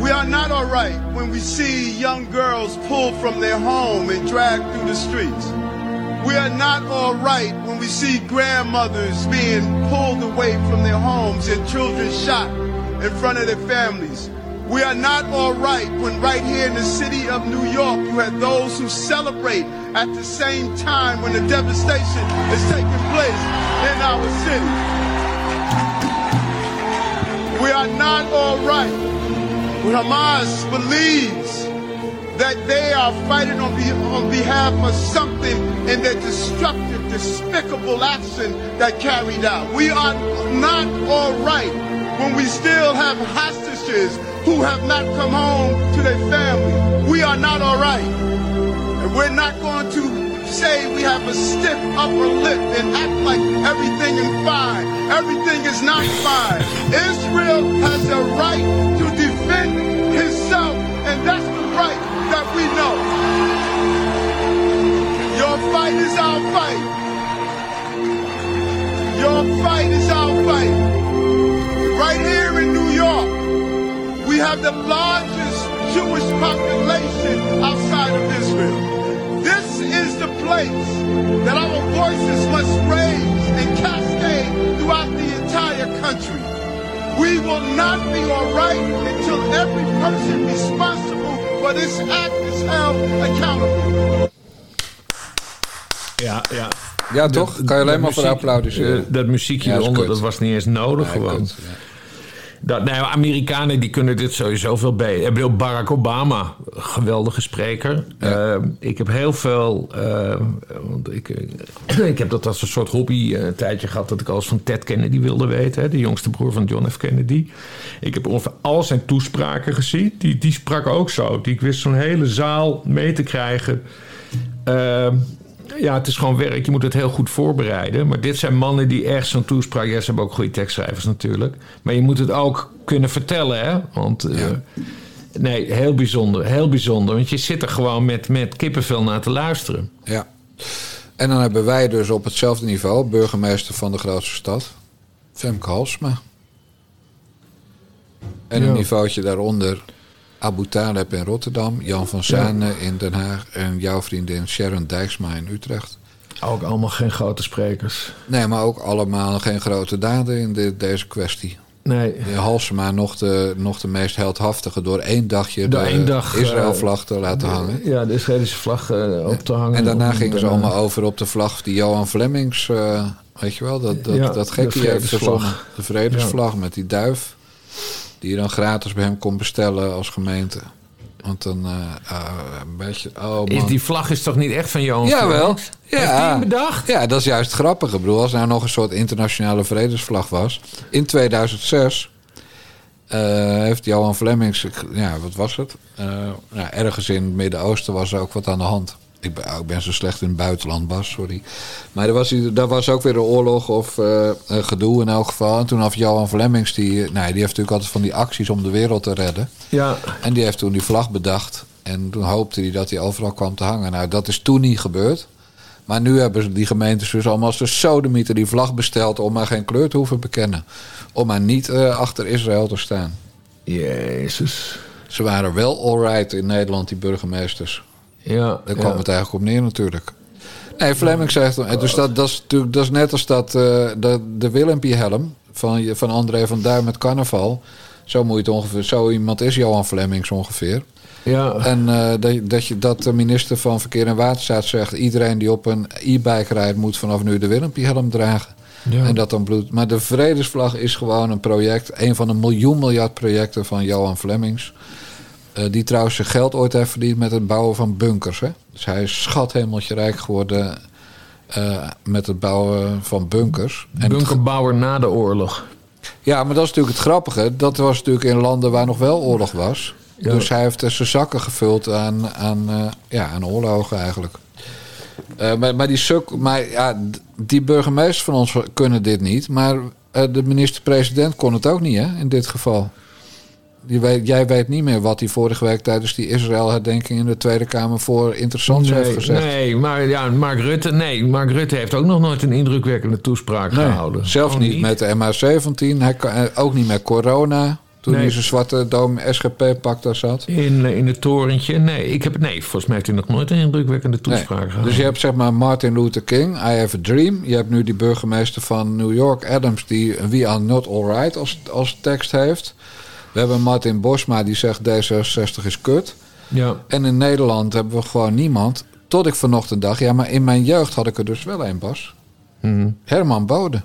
We are not all right when we see young girls pulled from their home and dragged through the streets. We are not all right when we see grandmothers being pulled away from their homes and children shot in front of their families. We are not all right when right here in the city of New York you have those who celebrate at the same time when the devastation is taking place in our city. We are not all right when Hamas believes that they are fighting on, be- on behalf of something in their destructive, despicable action that carried out. We are not all right when we still have hostages who have not come home to their family. We are not all right. And we're not going to say we have a stiff upper lip and act like everything is fine. Everything is not fine. Israel has a right to defend himself, and that's fight is our fight. Your fight is our fight. Right here in New York, we have the largest Jewish population outside of Israel. This is the place that our voices must raise and cascade throughout the entire country. We will not be all right until every person responsible for this act is held accountable. Ja, ja. Ja, toch? Kan je alleen maar voor applaudisseren. eh, dat muziekje Ja, eronder, dat was niet eens nodig Ja, gewoon. kut, ja. Dat, nou, Amerikanen die kunnen dit sowieso veel beter. Ik bedoel, Barack Obama, geweldige spreker. Ja. Eh, ik heb heel veel... eh, want ik, *clears throat* ik heb dat als een soort hobby eh, een tijdje gehad... dat ik alles van Ted Kennedy wilde weten. Hè, de jongste broer van John F. Kennedy. Ik heb ongeveer al zijn toespraken gezien. Die, die sprak ook zo. Die, ik wist zo'n hele zaal mee te krijgen... Eh, ja, het is gewoon werk. Je moet het heel goed voorbereiden. Maar dit zijn mannen die echt zo'n toespraak... Ja, ze hebben ook goede tekstschrijvers natuurlijk. Maar je moet het ook kunnen vertellen, hè? Want... eh, Nee, heel bijzonder. Heel bijzonder. Want je zit er gewoon met, met kippenvel naar te luisteren. Ja. En dan hebben wij dus op hetzelfde niveau, burgemeester van de grootste stad, Femke Halsma. En Ja. een niveautje daaronder, Abu Taleb in Rotterdam, Jan van Zanen in Den Haag en jouw vriendin Sharon Dijksma in Utrecht. Ook allemaal geen grote sprekers. Nee, maar ook allemaal geen grote daden in deze kwestie. Nee. De Halsema nog de, nog de meest heldhaftige door één dagje Door de één dag, Israël-vlag te laten hangen. Ja, de Israëlische vlag eh, op te hangen. En daarna gingen ze daarna- allemaal over op de vlag die Johan Flemings, eh, weet je wel, dat, dat, Ja, dat heeft verzonnen. De vredesvlag met die duif. Die je dan gratis bij hem kon bestellen als gemeente. Want dan eh, ah, een beetje, oh Is man. die vlag is toch niet echt van Johan Jawel. Heeft Ja. bedacht? ja, dat is juist het grappige. Ik bedoel, als er nou nog een soort internationale vredesvlag was. In 2006 eh, heeft Johan Flemings, ja, wat was het? Eh, nou, ergens in het Midden-Oosten was er ook wat aan de hand. Ik ben, ik ben zo slecht in het buitenland, Bas, sorry. Maar er was, daar was ook weer een oorlog of eh, een gedoe in elk geval. En toen had Johan Flemings, die, nou, die heeft natuurlijk altijd van die acties om de wereld te redden. Ja. En die heeft toen die vlag bedacht. En toen hoopte hij dat hij overal kwam te hangen. Nou, dat is toen niet gebeurd. Maar nu hebben ze die gemeentes dus allemaal als de sodemieter die vlag besteld... om maar geen kleur te hoeven bekennen. Om maar niet eh, achter Israël te staan. Jezus. Ze waren wel alright in Nederland, die burgemeesters. Ja. Daar kwam ja. het eigenlijk op neer natuurlijk. Nee, Fleming zegt... en Dus dat, dat, is natuurlijk, dat is net als dat, eh, dat de Willempje-helm... Van, van André van Duin met carnaval. Zo, moet je het ongeveer, zo iemand is Johan Flemings ongeveer. Ja. En eh, dat, dat, je, dat de minister van Verkeer en Waterstaat zegt... iedereen die op een e-bike rijdt moet vanaf nu de Willempie-helm dragen. Ja. En dat dan bloed. Maar de Vredesvlag is gewoon een project... een van de miljoen miljard projecten van Johan Flemings... Eh, die trouwens zijn geld ooit heeft verdiend met het bouwen van bunkers. Hè? Dus hij is schathemeltje rijk geworden eh, met het bouwen van bunkers. En het Bunkerbouwer na de oorlog. ja, maar dat is natuurlijk het grappige. Dat was natuurlijk in landen waar nog wel oorlog was. Ja. Dus hij heeft zijn zakken gevuld aan, aan, eh, ja, aan oorlogen eigenlijk. Maar, maar, die suk, maar ja, die burgemeesters van ons kunnen dit niet. Maar de minister-president kon het ook niet, hè, in dit geval. Weet, jij weet niet meer wat hij vorige week tijdens die Israël-herdenking in de Tweede Kamer voor interessants heeft gezegd. nee, maar ja, Mark Rutte, nee, Mark Rutte heeft ook nog nooit een indrukwekkende toespraak Nee, gehouden. Zelfs niet met de MH17. Hij kan, eh, ook niet met corona. Toen Nee. hij zijn zwarte dom SGP-pak daar zat. In, eh, in het torentje. Nee, ik heb, nee, volgens mij heeft hij nog nooit een indrukwekkende Nee. toespraak gehouden. Dus je hebt zeg maar Martin Luther King, I Have a Dream. Je hebt nu die burgemeester van New York, Adams, die We Are Not Alright als, als tekst heeft. We hebben Martin Bosma die zegt D66 is kut. Ja, En in Nederland hebben we gewoon niemand. Tot ik vanochtend dacht, ja, maar in mijn jeugd had ik er dus wel een, Bas. Mhm. Herman Bode.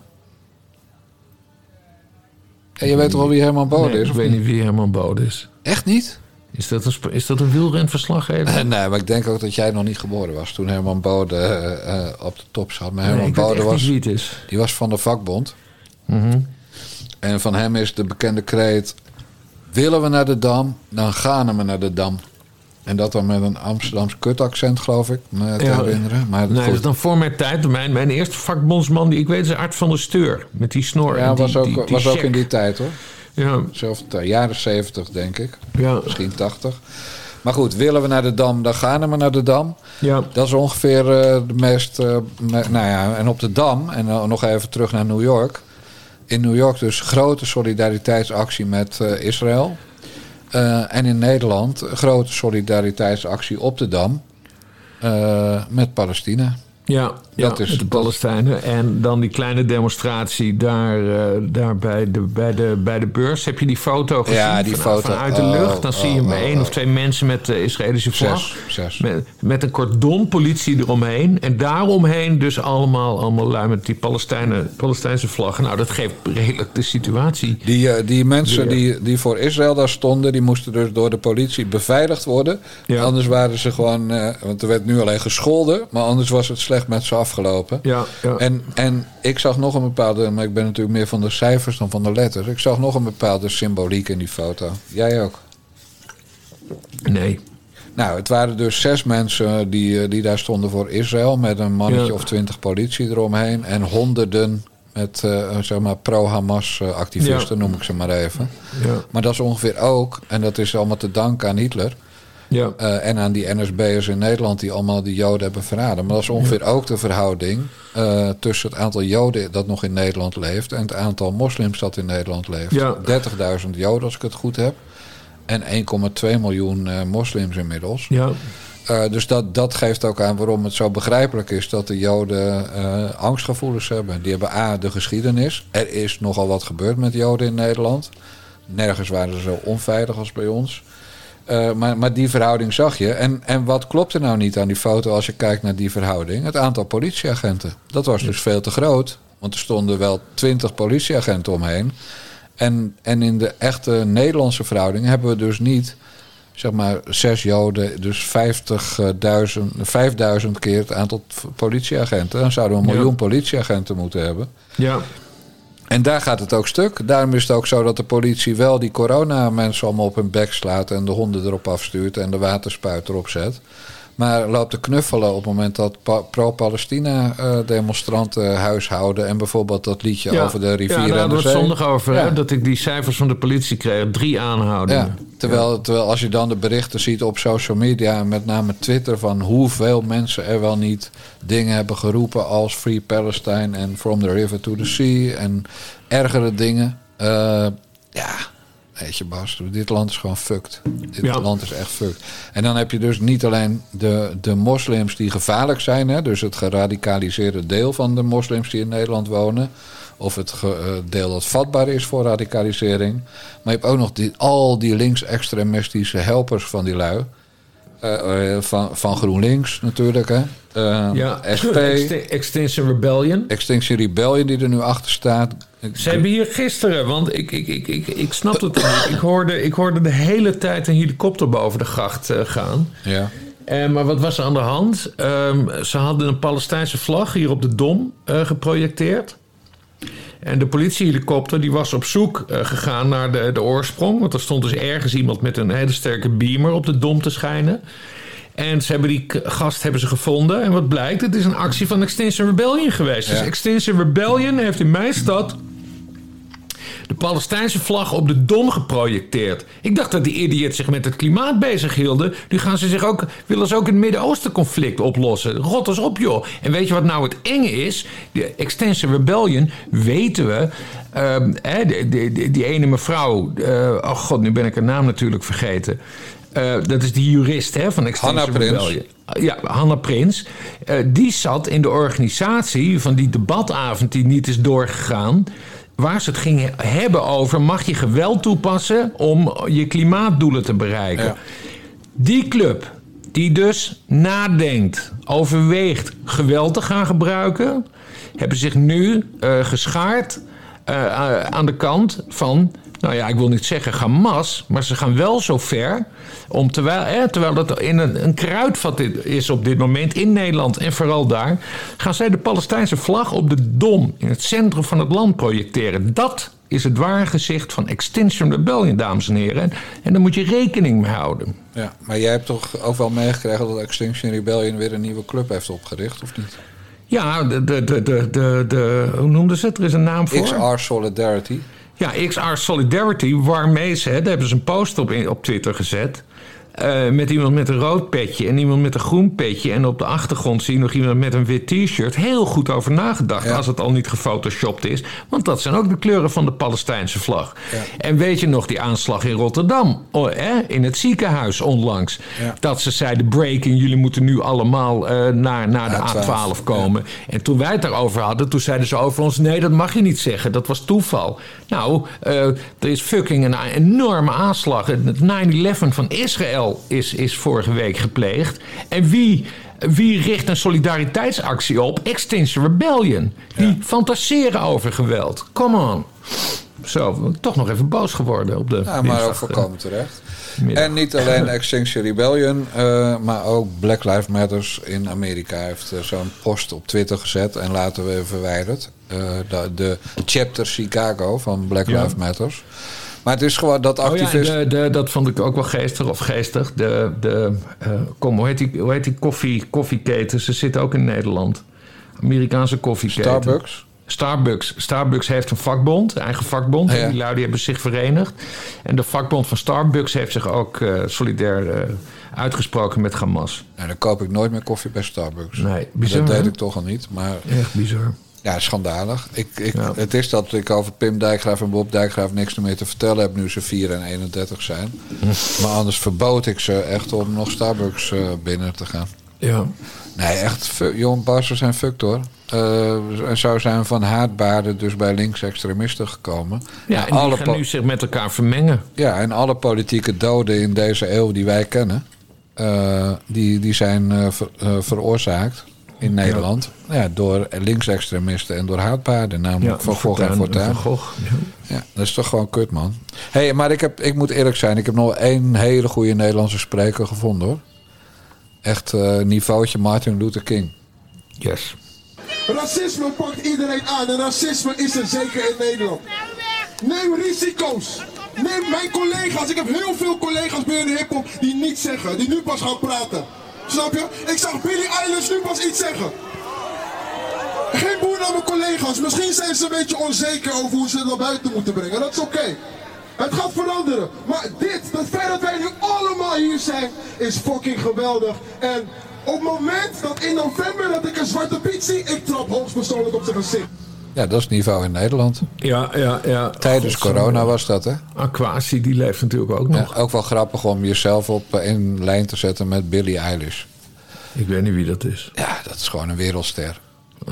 En je weet toch wel wie Herman Bode nee, is? ik weet niet? wie Herman Bode is. Echt niet? Is dat een, is dat een wielrenverslaggever? Nee, maar ik denk ook dat jij nog niet geboren was toen Herman Bode eh, eh, op de top zat. Maar Herman Bode was, die was van de vakbond. Mhm. En van hem is de bekende kreet... Willen we naar de Dam, dan gaan we naar de Dam. En dat dan met een Amsterdams kutaccent, geloof ik, me te Ja. herinneren. Maar Nee, dat is dan voor mijn tijd. Mijn, mijn eerste vakbondsman die ik weet is Art van der Steur. Met die snor. en ja, die, was ook, die, die was ook in die tijd, hoor. Ja, tijd, jaren 70, denk ik. ja, Misschien 80. Maar goed, willen we naar de Dam, dan gaan we naar de Dam. ja. Dat is ongeveer eh, de meest. eh, me- nou ja, en op de Dam, en nog even terug naar New York. In New York dus grote solidariteitsactie met eh, Israël. Eh, en in Nederland grote solidariteitsactie op de Dam eh, met Palestina. Ja, ja, Dat is- de Palestijnen. En dan die kleine demonstratie daar, eh, daar bij, de, bij, de, bij de beurs. Heb je die foto gezien? Ja, die Van- foto. Vanuit de Oh, lucht. Dan zie je oh, oh, één of oh. twee mensen met de Israëlische vlag. Zes. zes. Met, met een cordon politie eromheen. En daaromheen dus allemaal, allemaal lui met die Palestijnen, Palestijnse vlaggen. Nou, dat geeft redelijk de situatie. Die, eh, die mensen die, die voor Israël daar stonden, die moesten dus door de politie beveiligd worden. Ja. Anders waren ze gewoon, eh, want er werd nu alleen gescholden, maar anders was het slecht met ze afgelopen. Ja, ja. En, en ik zag nog een bepaalde, maar ik ben natuurlijk meer van de cijfers dan van de letters. Ik zag nog een bepaalde symboliek in die foto. Jij ook? nee. Nou, het waren dus zes mensen die, eh, die daar stonden voor Israël. Met een mannetje Ja. of twintig politie eromheen. En honderden met eh, zeg maar pro-Hamas eh, Ja. noem ik ze maar even. Ja, Maar dat is ongeveer ook, en dat is allemaal te danken aan Hitler. Ja. eh, en aan die NSB'ers in Nederland die allemaal die Joden hebben verraden. Maar dat is ongeveer ook de verhouding eh, tussen het aantal Joden dat nog in Nederland leeft en het aantal moslims dat in Nederland leeft. Ja. 30.000 Joden, als ik het goed heb. En 1,2 miljoen eh, moslims inmiddels. ja. Dus dat, dat geeft ook aan waarom het zo begrijpelijk is dat de Joden angstgevoelens hebben. Die hebben A, de geschiedenis. Er is nogal wat gebeurd met Joden in Nederland. Nergens waren ze zo onveilig als bij ons. Eh, maar, maar die verhouding zag je. En, en wat klopt er nou niet aan die foto als je kijkt naar die verhouding? Het aantal politieagenten. Dat was dus veel te groot. Want er stonden wel twintig politieagenten omheen. En, en in de echte Nederlandse verhouding hebben we dus niet zeg maar zes Joden, dus 50.000, 5000 keer het aantal politieagenten. Dan zouden we een Ja. miljoen politieagenten moeten hebben. ja. En daar gaat het ook stuk. Daarom is het ook zo dat de politie wel die corona-mensen allemaal op hun bek slaat... en de honden erop afstuurt en de waterspuit erop zet. Maar loopt te knuffelen op het moment dat pa- pro-Palestina-demonstranten huishouden... en bijvoorbeeld dat liedje Ja. over de rivier Ja, daar en de hadden we het zondag over. Hè? Ja. Dat ik die cijfers van de politie kreeg. Drie aanhoudingen. Ja, terwijl, terwijl als je dan de berichten ziet op social media, en met name Twitter, van hoeveel mensen er wel niet dingen hebben geroepen als Free Palestine en From the River to the Sea en ergere dingen. Eh, ja, weet je Bas, dit land is gewoon fucked. Dit Ja. land is echt fucked. En dan heb je dus niet alleen de, de moslims die gevaarlijk zijn, hè, dus het geradicaliseerde deel van de moslims die in Nederland wonen. of het ge- eh, deel dat vatbaar is voor radicalisering. Maar je hebt ook nog die, al die linksextremistische helpers van die lui. Eh, van, van GroenLinks natuurlijk, hè. Ja, SP, *laughs* Ext- Extinction Rebellion. Extinction Rebellion die er nu achter staat. Ze hebben hier gisteren, want ik, ik, ik, ik, ik snap het niet. Ik hoorde, ik hoorde de hele tijd een helikopter boven de gracht eh, gaan. Ja. Eh, maar wat was er aan de hand? Ehm, ze hadden een Palestijnse vlag hier op de Dom eh, geprojecteerd. En de politiehelikopter die was op zoek gegaan naar de, de oorsprong. Want er stond dus ergens iemand met een hele sterke beamer op de Dom te schijnen. En ze hebben die gast hebben ze gevonden. En wat blijkt? Het is een actie van Extinction Rebellion geweest. Dus. Extinction Rebellion heeft in mijn stad de Palestijnse vlag op de Dom geprojecteerd. Ik dacht dat die idiots zich met het klimaat bezig hielden. Nu gaan ze zich ook, willen ze ook het Midden-Oosten conflict oplossen. Rot eens op, joh. En weet je wat nou het enge is? De Extinction Rebellion, weten we... ehm, hè, die, die, die- ene mevrouw... eh, oh god, nu ben ik haar naam natuurlijk vergeten. Eh, dat is die jurist hè, van Extinction Hanna Prins. Rebellion. Ja, Hanna Prins. Eh, die zat in de organisatie van die debatavond die niet is doorgegaan. Waar ze het gingen hebben over: mag je geweld toepassen om je klimaatdoelen te bereiken? Ja. Die club, die dus nadenkt, overweegt geweld te gaan gebruiken, hebben zich nu eh, geschaard eh, aan de kant van, nou ja, ik wil niet zeggen Hamas, maar ze gaan wel zo ver om terwijl, eh, terwijl dat in een, een kruidvat is op dit moment in Nederland en vooral daar, gaan zij de Palestijnse vlag op de Dom in het centrum van het land projecteren. Dat is het ware gezicht van Extinction Rebellion, dames en heren. En, en daar moet je rekening mee houden. Ja, maar jij hebt toch ook wel meegekregen dat Extinction Rebellion weer een nieuwe club heeft opgericht, of niet? Ja, de, de, de, de, de, de- hoe noemden ze het? Er is een naam voor. XR Solidarity. Ja, XR Solidarity, waarmee ze, daar hebben ze een post op, op Twitter gezet. Eh, met iemand met een rood petje en iemand met een groen petje. En op de achtergrond zie je nog iemand met een wit t-shirt. Heel goed over nagedacht, Ja. als het al niet gefotoshopt is. Want dat zijn ook de kleuren van de Palestijnse vlag. Ja. En weet je nog die aanslag in Rotterdam? Oh, hè, in het ziekenhuis onlangs. Ja. Dat ze zeiden, breaking, jullie moeten nu allemaal eh, naar, naar de A12, A12 komen. En toen wij het daarover hadden, toen zeiden ze over ons... nee, dat mag je niet zeggen, dat was toeval. Nou, eh, er is fucking een enorme aanslag. Het 9-11 van Israël is, is vorige week gepleegd. En wie, wie richt een solidariteitsactie op? Extinction Rebellion. Die fantaseren over geweld. Come on. Zo, toch nog even boos geworden op de Ja, maar ook volkomen terecht. middag. En niet alleen *laughs* Extinction Rebellion, eh, maar ook Black Lives Matters in Amerika heeft eh, zo'n post op Twitter gezet en later weer verwijderd. Eh, de, de chapter Chicago van Black Ja. Lives Matters. Maar het is gewoon dat Oh ja, activisten. de, de, dat vond ik ook wel geestig of geestig. De, de, eh, kom, hoe heet die, hoe heet die koffie, koffieketen? Ze zitten ook in Nederland. Amerikaanse koffieketen. Starbucks. Starbucks. Starbucks heeft een vakbond, een eigen vakbond. Ja. Die lui hebben zich verenigd. En de vakbond van Starbucks heeft zich ook eh, solidair eh, uitgesproken met Hamas. Nou, dan koop ik nooit meer koffie bij Starbucks. Nee, bizar, dat deed ik toch al niet. Maar Echt bizar. Ja, schandalig. Ik, ik, Ja. Het is dat ik over Pim Dijkgraaf en Bob Dijkgraaf niks meer te vertellen heb nu ze 4 en 31 zijn. *laughs* maar anders verbood ik ze echt om nog Starbucks eh, binnen te gaan. Ja. Nee, echt, jong Barsen zijn fucked hoor. Eh, en zo zijn van haatbaarden dus bij linksextremisten gekomen. Ja, en alle die gaan nu zich met elkaar vermengen. ja, en alle politieke doden in deze eeuw die wij kennen, eh, die, die zijn ver- veroorzaakt in Nederland ja. door linksextremisten en door haatbaarden, namelijk Van Gogh en Fortuyn. Ja. Ja, dat is toch gewoon kut, man. hey, maar ik, heb, ik moet eerlijk zijn, ik heb nog één hele goede Nederlandse spreker gevonden hoor. Echt eh niveautje Martin Luther King. Yes. Racisme pakt iedereen aan en racisme is er zeker in Nederland. Neem risico's. Neem mijn collega's. Ik heb heel veel collega's binnen de hip-hop die niets zeggen, die nu pas gaan praten. Snap je? Ik zag Billy Eilish nu pas iets zeggen. Geen boer naar mijn collega's. Misschien zijn ze een beetje onzeker over hoe ze het naar buiten moeten brengen. Dat is oké. Het gaat veranderen. Maar dit, het feit dat wij nu allemaal hier zijn, is fucking geweldig. En op het moment dat in november dat ik een zwarte piet zie, ik trap hoogstpersoonlijk op zijn gezicht. Ja, dat is niveau in Nederland. Ja, ja, ja. Tijdens corona was dat, hè? Aquasi, die leeft natuurlijk ook nog. Ja, ook wel grappig om jezelf op eh, één lijn te zetten met Billie Eilish. Ik weet niet wie dat is. Ja, dat is gewoon een wereldster.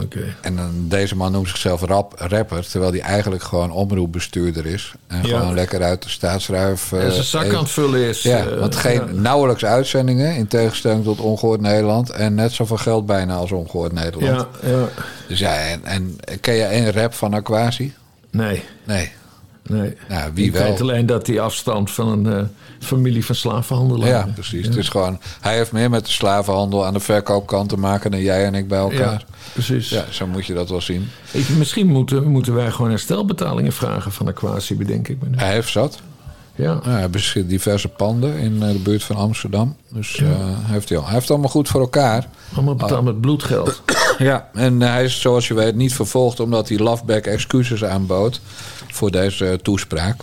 Oké. En dan, deze man noemt zichzelf rap, rapper, terwijl hij eigenlijk gewoon omroepbestuurder is. En Ja. gewoon lekker uit de staatsruif. En eh, zijn zak even- aan het vullen is. Ja, eh, want geen ja. nauwelijks uitzendingen, in tegenstelling tot Ongehoord Nederland. En net zoveel geld bijna als Ongehoord Nederland. Ja, ja. Dus ja, en, en ken je één rap van Aquasi? Nee, Nee. Nee. Nou, wie ik wel? weet alleen dat hij afstamt van een eh, familie van slavenhandelaren. Ja, precies. Het is gewoon, hij heeft meer met de slavenhandel aan de verkoopkant te maken dan jij en ik bij elkaar. Ja, precies. Ja, zo moet je dat wel zien. Ik, misschien moeten, moeten wij gewoon herstelbetalingen vragen van Aquasi, bedenk ik me nu. Hij heeft zat. Ja. Ja, hij bezit diverse panden in eh, de buurt van Amsterdam. Dus eh, heeft hij, al. hij heeft het allemaal goed voor elkaar. Allemaal betaald met bloedgeld. *clears throat* Ja, en hij is zoals je weet niet vervolgd omdat hij Loveback excuses aanbood voor deze eh, toespraak.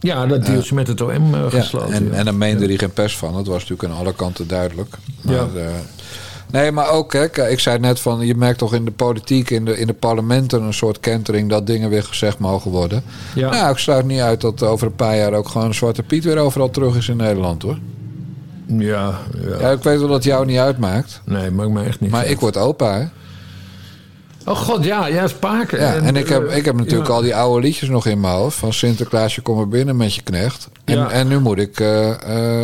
Ja, dat deeltje met het OM eh, Ja, gesloten. en, ja. en dan meende hij geen pers van. Dat was natuurlijk aan alle kanten duidelijk. Maar, Ja. eh, nee, maar ook, hè, kijk, ik zei net van... je merkt toch in de politiek, in de, in de parlementen... een soort kentering dat dingen weer gezegd mogen worden. Ja. Nou, ik sluit niet uit dat over een paar jaar... ook gewoon Zwarte Piet weer overal terug is in Nederland, hoor. ja, ja. Ja, ik weet wel dat het jou niet uitmaakt. Nee, maakt me echt niet Maar uit. ik word opa, hè. Oh god, ja, ja, spaken. Ja, en ik heb, eh, ik heb natuurlijk ja. al die oude liedjes nog in mijn hoofd. Van Sinterklaasje, kom maar binnen met je knecht. En, Ja. en nu moet ik eh,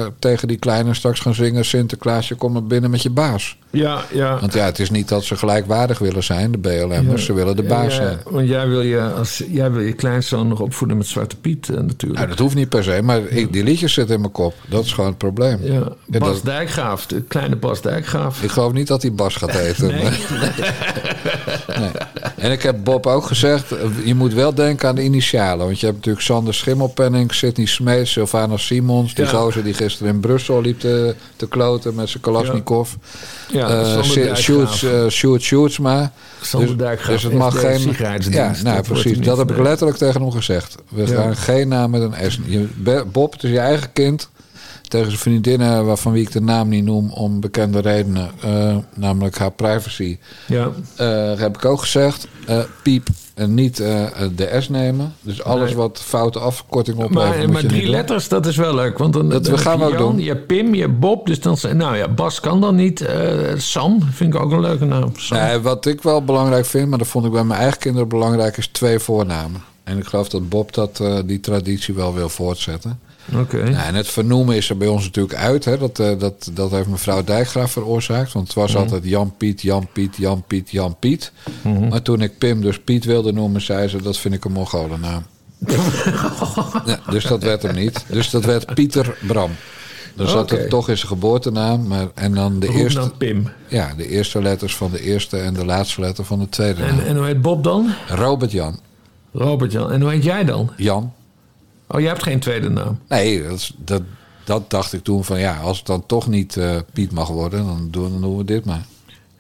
eh, tegen die kleine straks gaan zingen... Sinterklaasje, kom maar binnen met je baas. Ja, ja. Want ja, het is niet dat ze gelijkwaardig willen zijn, de BLM'ers. Ze willen de Ja, baas ja, zijn. Want jij wil, je, als, jij wil je kleinzoon nog opvoeden met Zwarte Piet eh, natuurlijk. Nou, dat hoeft niet per se, maar ik, die liedjes zitten in mijn kop. Dat is gewoon het probleem. ja. Ja, Bas dat- Dijkgraaf, de kleine Bas Dijkgraaf. ik geloof niet dat hij Bas gaat *laughs* eten. Nee. Nee. En ik heb Bob ook gezegd, je moet wel denken aan de initialen. Want je hebt natuurlijk Sander Schimmelpenning, Sidney Smeet, Sylvana Simons. Die Ja. gozer die gisteren in Brussel liep te, te kloten met zijn Kalashnikov. Ja, Eh, Sander Sjoerd-. Sjoerd eh, Sjoerdsma. Sander Dus, dus het mag geen. Ja, nou precies. Dat heb ik letterlijk tegen hem gezegd. We Ja. gaan geen naam met een S. Bob, het is je eigen kind. Tegen zijn vriendinnen, waarvan wie ik de naam niet noem om bekende redenen. eh, namelijk haar privacy. Ja, eh, heb ik ook gezegd. eh, piep en niet de S nemen. Dus alles Nee. wat foute afkorting oplevert. maar, moet maar je drie doen. letters, dat is wel leuk. Want dan, Dat dan gaan we je ook doen. Je hebt Pim, je hebt Bob. Dus dan, nou ja, Bas kan dan niet. Sam vind ik ook een leuke naam. Nee, wat ik wel belangrijk vind, maar dat vond ik bij mijn eigen kinderen belangrijk, is twee voornamen. En ik geloof dat Bob dat, die traditie wel wil voortzetten. Oké. En het vernoemen is er bij ons natuurlijk uit. Hè. Dat, eh, dat, dat heeft mevrouw Dijkgraaf veroorzaakt. Want het was Mhm. altijd Jan Piet, Jan Piet, Jan Piet, Jan Piet. Maar toen ik Pim dus Piet wilde noemen, zei ze... dat vind ik een Mongolennaam. *laughs* ja, dus dat werd hem niet. Dus dat werd Pieter Bram. Dan zat Oké. het toch in zijn geboortenaam. Maar, en dan de Roep eerste, dan Pim. ja, de eerste letters van de eerste en de laatste letter van de tweede naam. En, en hoe heet Bob dan? Robert Jan. Robert Jan. En hoe heet jij dan? Jan. Oh, jij hebt geen tweede naam. Nee, dat, dat dacht ik toen van ja, als het dan toch niet eh, Piet mag worden, dan doen, dan doen we dit maar.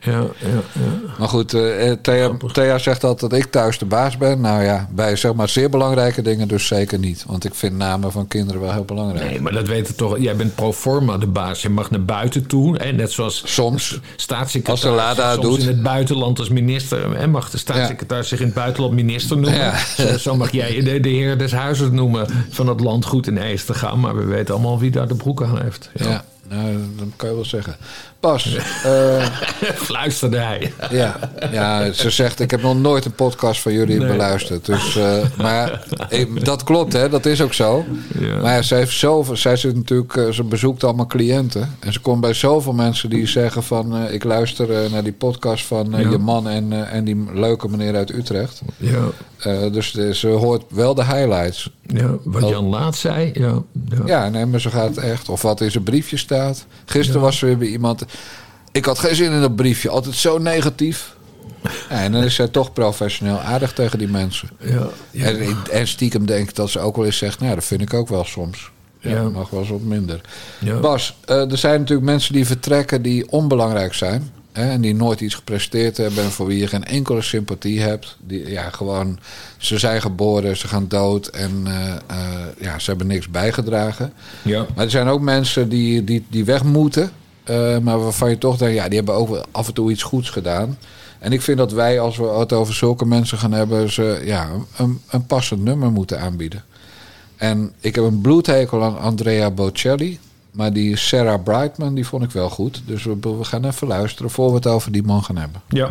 Ja, ja, ja. Maar goed, eh, eh, Thea, Thea zegt altijd dat ik thuis de baas ben. Nou ja, bij zeg maar zeer belangrijke dingen dus zeker niet. Want ik vind namen van kinderen wel heel belangrijk. Nee, maar dat weten toch. Jij bent pro forma de baas. Je mag naar buiten toe. En net zoals Soms. staatssecretaris. Als de Lada soms doet. in het buitenland als minister. En mag de staatssecretaris zich in het buitenland minister noemen. Ja. Zo, zo mag jij de, de heer des huizes noemen van het land goed in ijs te gaan. Maar we weten allemaal wie daar de broek aan heeft. Ja. Nou, dat kan je wel zeggen. Pas, eh, *laughs* Fluisterde hij. ja, ja, ze zegt ik heb nog nooit een podcast van jullie Nee. beluisterd. Dus, eh, maar eh, dat klopt, hè, dat is ook zo. Ja. Maar ja, zij, heeft zoveel, zij zit natuurlijk, ze bezoekt allemaal cliënten. En ze komt bij zoveel mensen die zeggen van... ik luister naar die podcast van Ja. je man en, en die leuke meneer uit Utrecht. Ja. Dus ze hoort wel de highlights. ja, wat. Jan Laat zei. Ja, ja. Nee, maar zo gaat het echt. Of wat in zijn briefje staat. Gisteren was er weer bij iemand... Ik had geen zin in dat briefje. Altijd zo negatief. En dan is zij toch professioneel aardig tegen die mensen. ja, ja. En, en stiekem denk ik dat ze ook wel eens zegt... Nou, dat vind ik ook wel soms. Ja, Ja. mag wel eens wat minder. Bas, eh, er zijn natuurlijk mensen die vertrekken die onbelangrijk zijn. Hè, en die nooit iets gepresteerd hebben. En voor wie je geen enkele sympathie hebt. Die, ja, gewoon, ze zijn geboren, ze gaan dood. En eh, eh, ja, ze hebben niks bijgedragen. ja. Maar er zijn ook mensen die, die, die weg moeten. eh, maar waarvan je toch denkt, ja, die hebben ook af en toe iets goeds gedaan. En ik vind dat wij, als we het over zulke mensen gaan hebben, ze ja, een, een passend nummer moeten aanbieden. En ik heb een bloedhekel aan Andrea Bocelli. Maar die Sarah Brightman, die vond ik wel goed. Dus we, gaan even luisteren voor we het over die man gaan hebben. ja.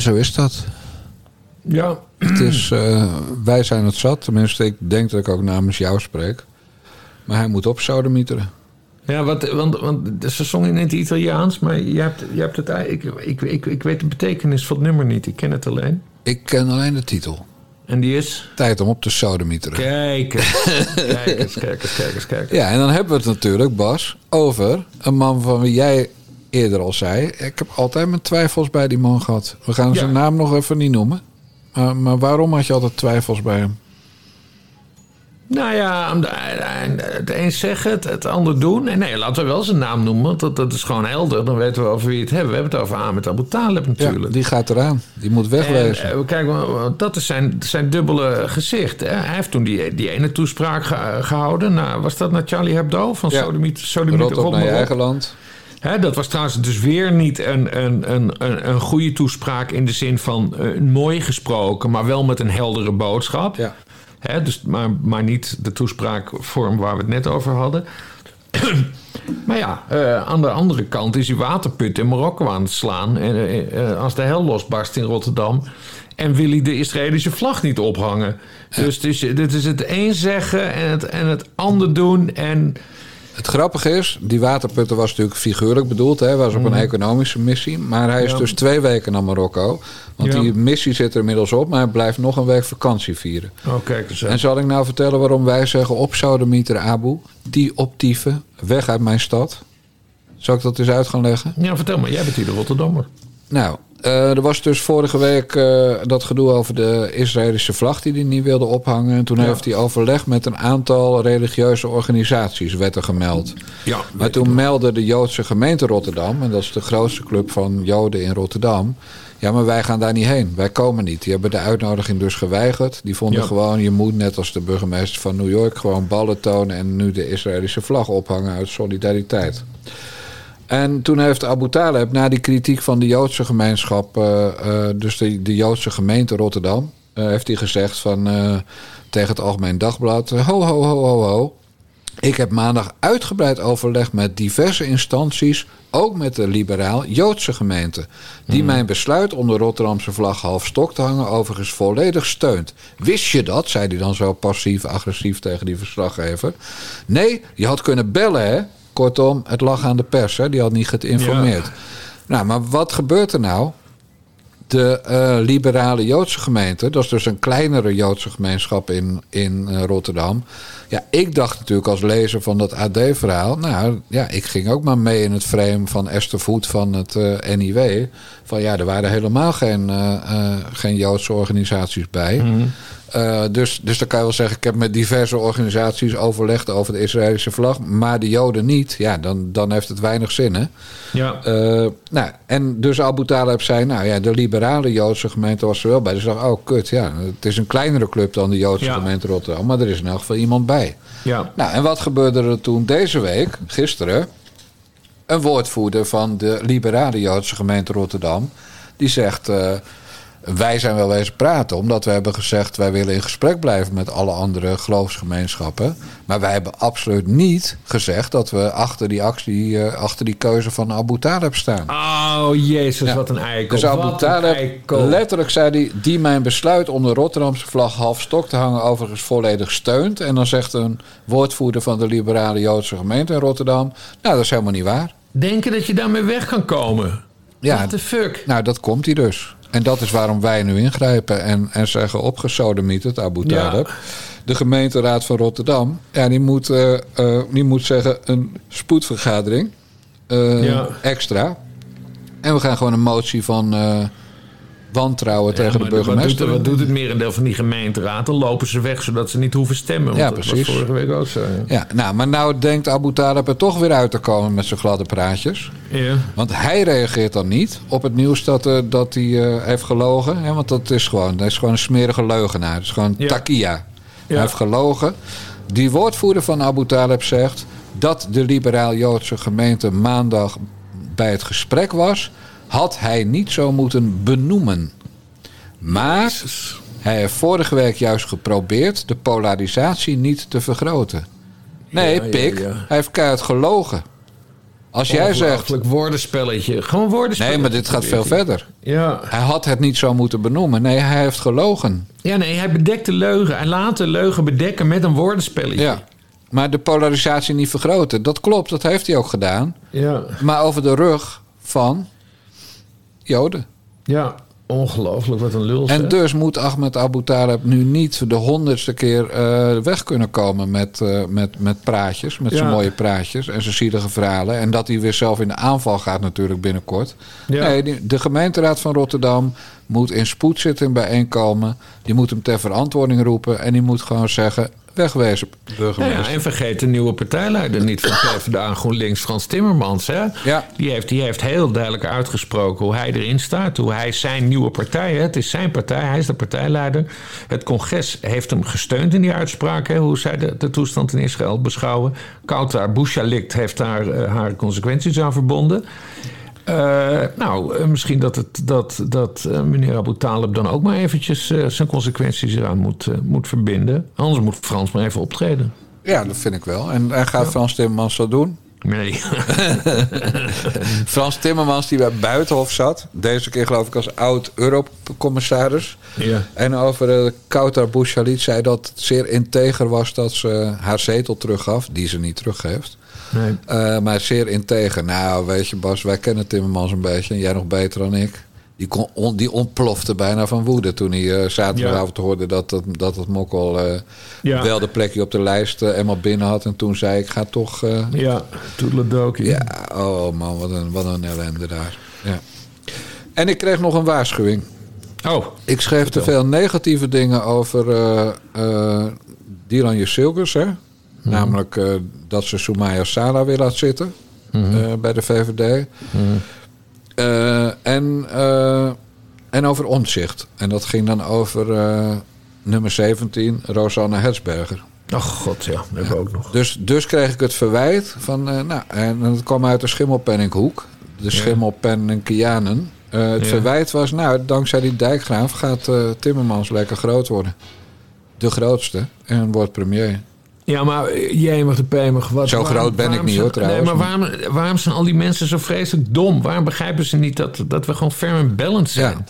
En zo is dat. Ja. Het is, eh, wij zijn het zat. Tenminste, ik denk dat ik ook namens jou spreek. Maar hij moet op sodemieteren. Ja, wat, want, want ze zongen in het Italiaans, maar je hebt, je hebt het. Ik, ik, ik, ik weet de betekenis van het nummer niet. Ik ken het alleen. Ik ken alleen de titel. En die is? Tijd om op te sodemieteren. Kijk eens. *laughs* kijk eens, kijk eens, kijk eens, kijk eens. Ja, en dan hebben we het natuurlijk, Bas, over een man van wie jij eerder al zei. Ik heb altijd mijn twijfels bij die man gehad. We gaan zijn naam nog even niet noemen. Maar, maar waarom had je altijd twijfels bij hem? Nou ja, het een zeggen, het, het ander doen. En nee, laten we wel zijn naam noemen, want dat, dat is gewoon helder. Dan weten we over wie het hebben. We hebben het over Ahmed Abu Talib natuurlijk. Ja, die gaat eraan. Die moet wegwezen. En, eh, kijk, dat is zijn, zijn dubbele gezicht. Hè? Hij heeft toen die, die ene toespraak ge- gehouden. Nou, was dat naar Charlie Hebdo? Van Ja. Sodomiet, Sodomiet Rot op Rot naar eigen land. Hè, dat was trouwens dus weer niet een, een, een, een, een goede toespraak in de zin van eh, mooi gesproken, maar wel met een heldere boodschap. Ja. Hè, dus, maar, maar niet de toespraakvorm waar we het net over hadden. *clears throat* maar ja, eh, aan de andere kant is hij waterput in Marokko aan het slaan. En, eh, als de hel losbarst in Rotterdam. En wil hij de Israëlische vlag niet ophangen. Dus is, dit is het een zeggen en het, en het ander doen. En Het grappige is, die waterputten was natuurlijk figuurlijk bedoeld. Hij was op een economische missie. Maar hij is Mhm. Ja. dus twee weken naar Marokko. Want Ja. die missie zit er inmiddels op. Maar hij blijft nog een week vakantie vieren. oh, kijk eens. aan. En zal ik nou vertellen waarom wij zeggen op Sodemieter Abu. Die optieven, weg uit mijn stad. Zal ik dat eens uit gaan leggen? Ja, vertel maar, jij bent hier de Rotterdammer. Nou, eh, er was dus vorige week eh, dat gedoe over de Israëlische vlag die hij niet wilde ophangen. En toen Ja. heeft hij overleg met een aantal religieuze organisaties, werd er gemeld. Ja, Maar toen meldde de Joodse gemeente Rotterdam, en dat is de grootste club van Joden in Rotterdam. Ja, maar wij gaan daar niet heen. Wij komen niet. Die hebben de uitnodiging dus geweigerd. Die vonden Ja. gewoon, je moet net als de burgemeester van New York gewoon ballen tonen en nu de Israëlische vlag ophangen uit solidariteit. En toen heeft Abu Talib na die kritiek van de Joodse gemeenschap, eh, eh, dus de, de Joodse gemeente Rotterdam, eh, heeft hij gezegd van tegen het Algemeen Dagblad: ho, ho, ho, ho, ho. Ik heb maandag uitgebreid overleg met diverse instanties, ook met de liberaal-Joodse gemeente, die mijn besluit om de Rotterdamse vlag half stok te hangen overigens volledig steunt. Wist je dat? zei hij dan zo passief-agressief tegen die verslaggever. Nee, je had kunnen bellen, hè? Kortom, het lag aan de pers, hè? die had niet geïnformeerd. Nou, maar wat gebeurt er nou? De eh, liberale Joodse gemeente, dat is dus een kleinere Joodse gemeenschap in, in eh, Rotterdam. Ja, ik dacht natuurlijk als lezer van dat AD-verhaal. Nou ja, ik ging ook maar mee in het frame van Esther Voet van het eh, NIW. Van ja, er waren helemaal geen, geen Joodse organisaties bij. Eh, dus, dus dan kan je wel zeggen, ik heb met diverse organisaties overlegd over de Israëlische vlag. Maar de Joden niet. Ja, dan, dan heeft het weinig zin, hè? Ja. Eh, nou, en dus Abu Talib zei, nou ja, de liberale Joodse gemeente was er wel bij. Dus dacht, oh kut, ja, het is een kleinere club dan de Joodse Ja. gemeente Rotterdam. Maar er is in elk geval iemand bij. ja. Nou, en wat gebeurde er toen deze week, gisteren? Een woordvoerder van de liberale Joodse gemeente Rotterdam... die zegt, eh, wij zijn wel wezen praten... omdat we hebben gezegd, wij willen in gesprek blijven... met alle andere geloofsgemeenschappen. Maar wij hebben absoluut niet gezegd... dat we achter die actie, eh, achter die keuze van Abu Talib staan. Oh, jezus, Ja. wat een eikel. Dus Abu Talib, letterlijk zei hij... die mijn besluit om de Rotterdamse vlag half stok te hangen... overigens volledig steunt. En dan zegt een woordvoerder van de liberale Joodse gemeente in Rotterdam... nou, dat is helemaal niet waar. Denken dat je daarmee weg kan komen. Ja, What the fuck? nou, dat komt hij dus. En dat is waarom wij nu ingrijpen en, en zeggen opgesodemiet het Abu Ja. Talib. De gemeenteraad van Rotterdam, ja, die, moet, eh, eh, die moet zeggen een spoedvergadering eh, Ja. extra. En we gaan gewoon een motie van wantrouwen tegen de burgemeester. Wat doet, wat doet het merendeel van die gemeenteraad? Dan lopen ze weg zodat ze niet hoeven stemmen. Ja, dat precies. was vorige week ook zo. Ja. Ja, nou, maar nou denkt Abu Talib er toch weer uit te komen met zijn gladde praatjes. Ja. Want hij reageert dan niet op het nieuws dat, eh, dat hij eh, heeft gelogen. Hè? Want dat is gewoon, dat is gewoon een smerige leugenaar. Het is gewoon Ja. takia. Hij heeft gelogen. Die woordvoerder van Abu Talib zegt dat de liberaal-Joodse gemeente maandag bij het gesprek was, had hij niet zo moeten benoemen. Maar hij heeft vorige week juist geprobeerd de polarisatie niet te vergroten. Nee, Ja, pik, ja. hij heeft keihard gelogen. Als jij zegt... Woordenspelletje. Gewoon woordenspelletje. Nee, maar dit gaat veel verder. Ja. Hij had het niet zo moeten benoemen. Nee, hij heeft gelogen. ja, nee, hij bedekt de leugen. Hij laat de leugen bedekken met een woordenspelletje. Ja. Maar de polarisatie niet vergroten. Dat klopt, dat heeft hij ook gedaan. Ja, Maar over de rug van Joden. ja. ongelooflijk. Wat een lul. En dus moet Ahmed Abu Talib nu niet de honderdste keer eh, weg kunnen komen met, eh, met, met praatjes. Met zijn mooie praatjes en zijn zielige verhalen. En dat hij weer zelf in de aanval gaat natuurlijk binnenkort. Ja. Nee, de gemeenteraad van Rotterdam moet in spoedzitting bijeenkomen. Die moet hem ter verantwoording roepen. En die moet gewoon zeggen, wegwezen ja, en vergeet de nieuwe partijleider niet van PvdA GroenLinks, Frans Timmermans. Hè? Ja. Die, heeft, die heeft heel duidelijk uitgesproken hoe hij erin staat. Hoe hij zijn nieuwe partij, hè? het is zijn partij, hij is de partijleider. Het congres heeft hem gesteund in die uitspraak. Hè? Hoe zij de, de toestand in Israël beschouwen. Kautar Bouchalikt heeft daar eh, haar consequenties aan verbonden. Eh, nou, eh, misschien dat, het, dat, dat eh, meneer Abu Talib dan ook maar eventjes zijn consequenties eraan moet, moet verbinden. Anders moet Frans maar even optreden. Ja, dat vind ik wel. En, en gaat Frans Timmermans dat doen? Nee. *laughs* Frans Timmermans die bij Buitenhof zat. Deze keer geloof ik als oud-Eurocommissaris. Ja. En over uh, Kautar Bouchalit zei dat het zeer integer was dat ze haar zetel teruggaf. Die ze niet teruggeeft. Nee. Uh, maar zeer integer. Nou, weet je Bas, wij kennen Timmermans een beetje. En jij nog beter dan ik. Die, kon, on, die ontplofte bijna van woede toen hij uh, zaterdagavond ja. hoorde dat, dat, dat het Mokkel uh, ja. wel de plekje op de lijst uh, eenmaal binnen had. En toen zei ik, ga toch... ja, toedeledokie. Ja, oh man, wat een, wat een ellende daar. Ja. En ik kreeg nog een waarschuwing. Oh, ik schreef te veel negatieve dingen over Dylan Jusilkes, hè? Mm. Namelijk dat ze Soumaya Sala weer laat zitten uh, bij de VVD. Mm. Uh, en, en over omzicht. En dat ging dan over nummer 17, Rosanne Hetsberger. Ach god, ja, dat hebben we ook nog. Dus, dus kreeg ik het verwijt van, nou, en dat kwam uit de Schimmelpenninghoek. De Schimmelpenningkianen. het ja. verwijt was, nou, dankzij die dijkgraaf gaat Timmermans lekker groot worden. De grootste. En wordt premier. Ja, maar jemig de pemig. Wat, zo waarom, groot ben ik niet hoor trouwens. Nee, maar waarom, waarom zijn al die mensen zo vreselijk dom? Waarom begrijpen ze niet dat, dat we gewoon fair en balanced zijn?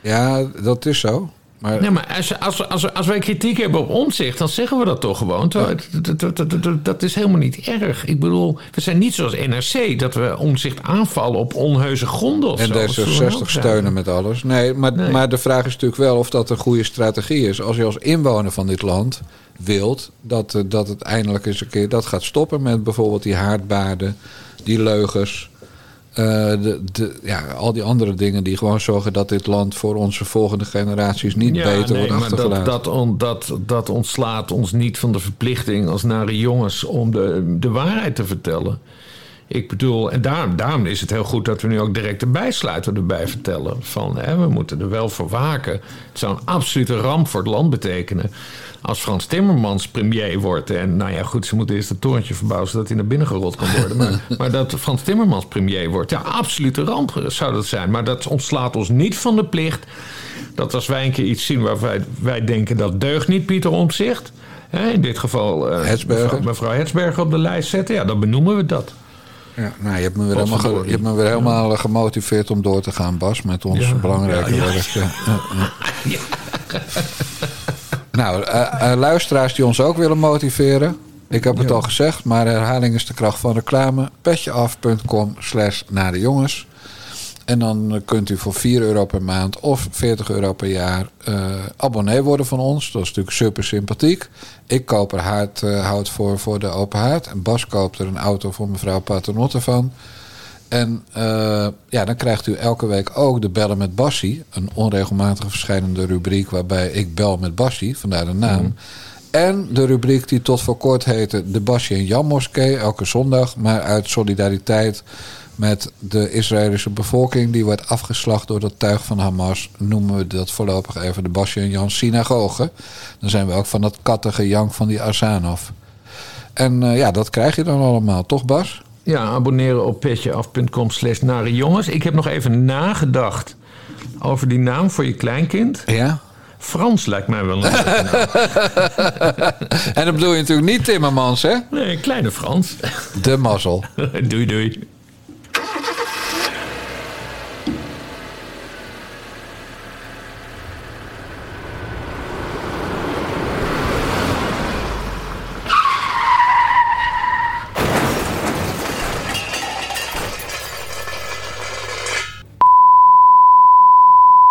Ja, ja dat is zo. Maar... Nee, maar als, als, als, als wij kritiek hebben op omzicht, dan zeggen we dat toch gewoon. Dat, dat, dat, dat, is helemaal niet erg. Ik bedoel, we zijn niet zoals NRC, dat we omzicht aanvallen op onheuse gronden of en zo. En D66 steunen met alles. Nee maar, nee, maar de vraag is natuurlijk wel of dat een goede strategie is. Als je als inwoner van dit land wilt dat, dat het eindelijk eens een keer dat gaat stoppen met bijvoorbeeld die haardbaarden, die leugens. Uh, de, de, ja, al die andere dingen die gewoon zorgen dat dit land voor onze volgende generaties niet ja, beter nee, wordt achtergelaten. Dat, dat, on, dat, dat ontslaat ons niet van de verplichting als nare jongens om de, de waarheid te vertellen. Ik bedoel, en daarom, daarom is het heel goed dat we nu ook direct de bijsluiter erbij vertellen. Van hè, we moeten er wel voor waken. Het zou een absolute ramp voor het land betekenen. Als Frans Timmermans premier wordt. En nou ja, goed, ze moeten eerst het torentje verbouwen zodat hij naar binnen gerold kan worden. Maar, *laughs* maar dat Frans Timmermans premier wordt. Ja, absolute ramp zou dat zijn. Maar dat ontslaat ons niet van de plicht. Dat als wij een keer iets zien waar wij, wij denken dat deugt niet, Pieter Omtzigt. Hè, in dit geval uh, mevrouw, mevrouw Hetsberger op de lijst zetten. Ja, dan benoemen we dat. Ja, nou, je hebt me weer, helemaal, ge, je hebt me weer helemaal ja. gemotiveerd om door te gaan, Bas, met ons belangrijke werk. Nou, uh, uh, luisteraars die ons ook willen motiveren. Ik heb het al gezegd, maar herhaling is de kracht van reclame. petjeaf.com slash naar de jongens. En dan kunt u voor 4 euro per maand of 40 euro per jaar uh, abonnee worden van ons. Dat is natuurlijk super sympathiek. Ik koop er haard, uh, hout voor, voor de open haard. En Bas koopt er een auto voor mevrouw Paternotte van. En uh, ja, dan krijgt u elke week ook de Bellen met Bassie. Een onregelmatig verschijnende rubriek waarbij ik bel met Bassie, vandaar de naam. Mm. En de rubriek die tot voor kort heette De Bassie en Jan Moskee, elke zondag. Maar uit solidariteit met de Israëlische bevolking die wordt afgeslacht door dat tuig van Hamas, noemen we dat voorlopig even de Basje en Jan synagoge. Dan zijn we ook van dat kattige jank van die Azanov. En uh, ja, dat krijg je dan allemaal, toch Bas? Ja, abonneren op petjeaf.com slash nare jongens. Ik heb nog even nagedacht over die naam voor je kleinkind. Ja? Frans lijkt mij wel een *laughs* En dan bedoel je natuurlijk niet Timmermans, hè? Nee, kleine Frans. De mazzel. *laughs* doei, doei.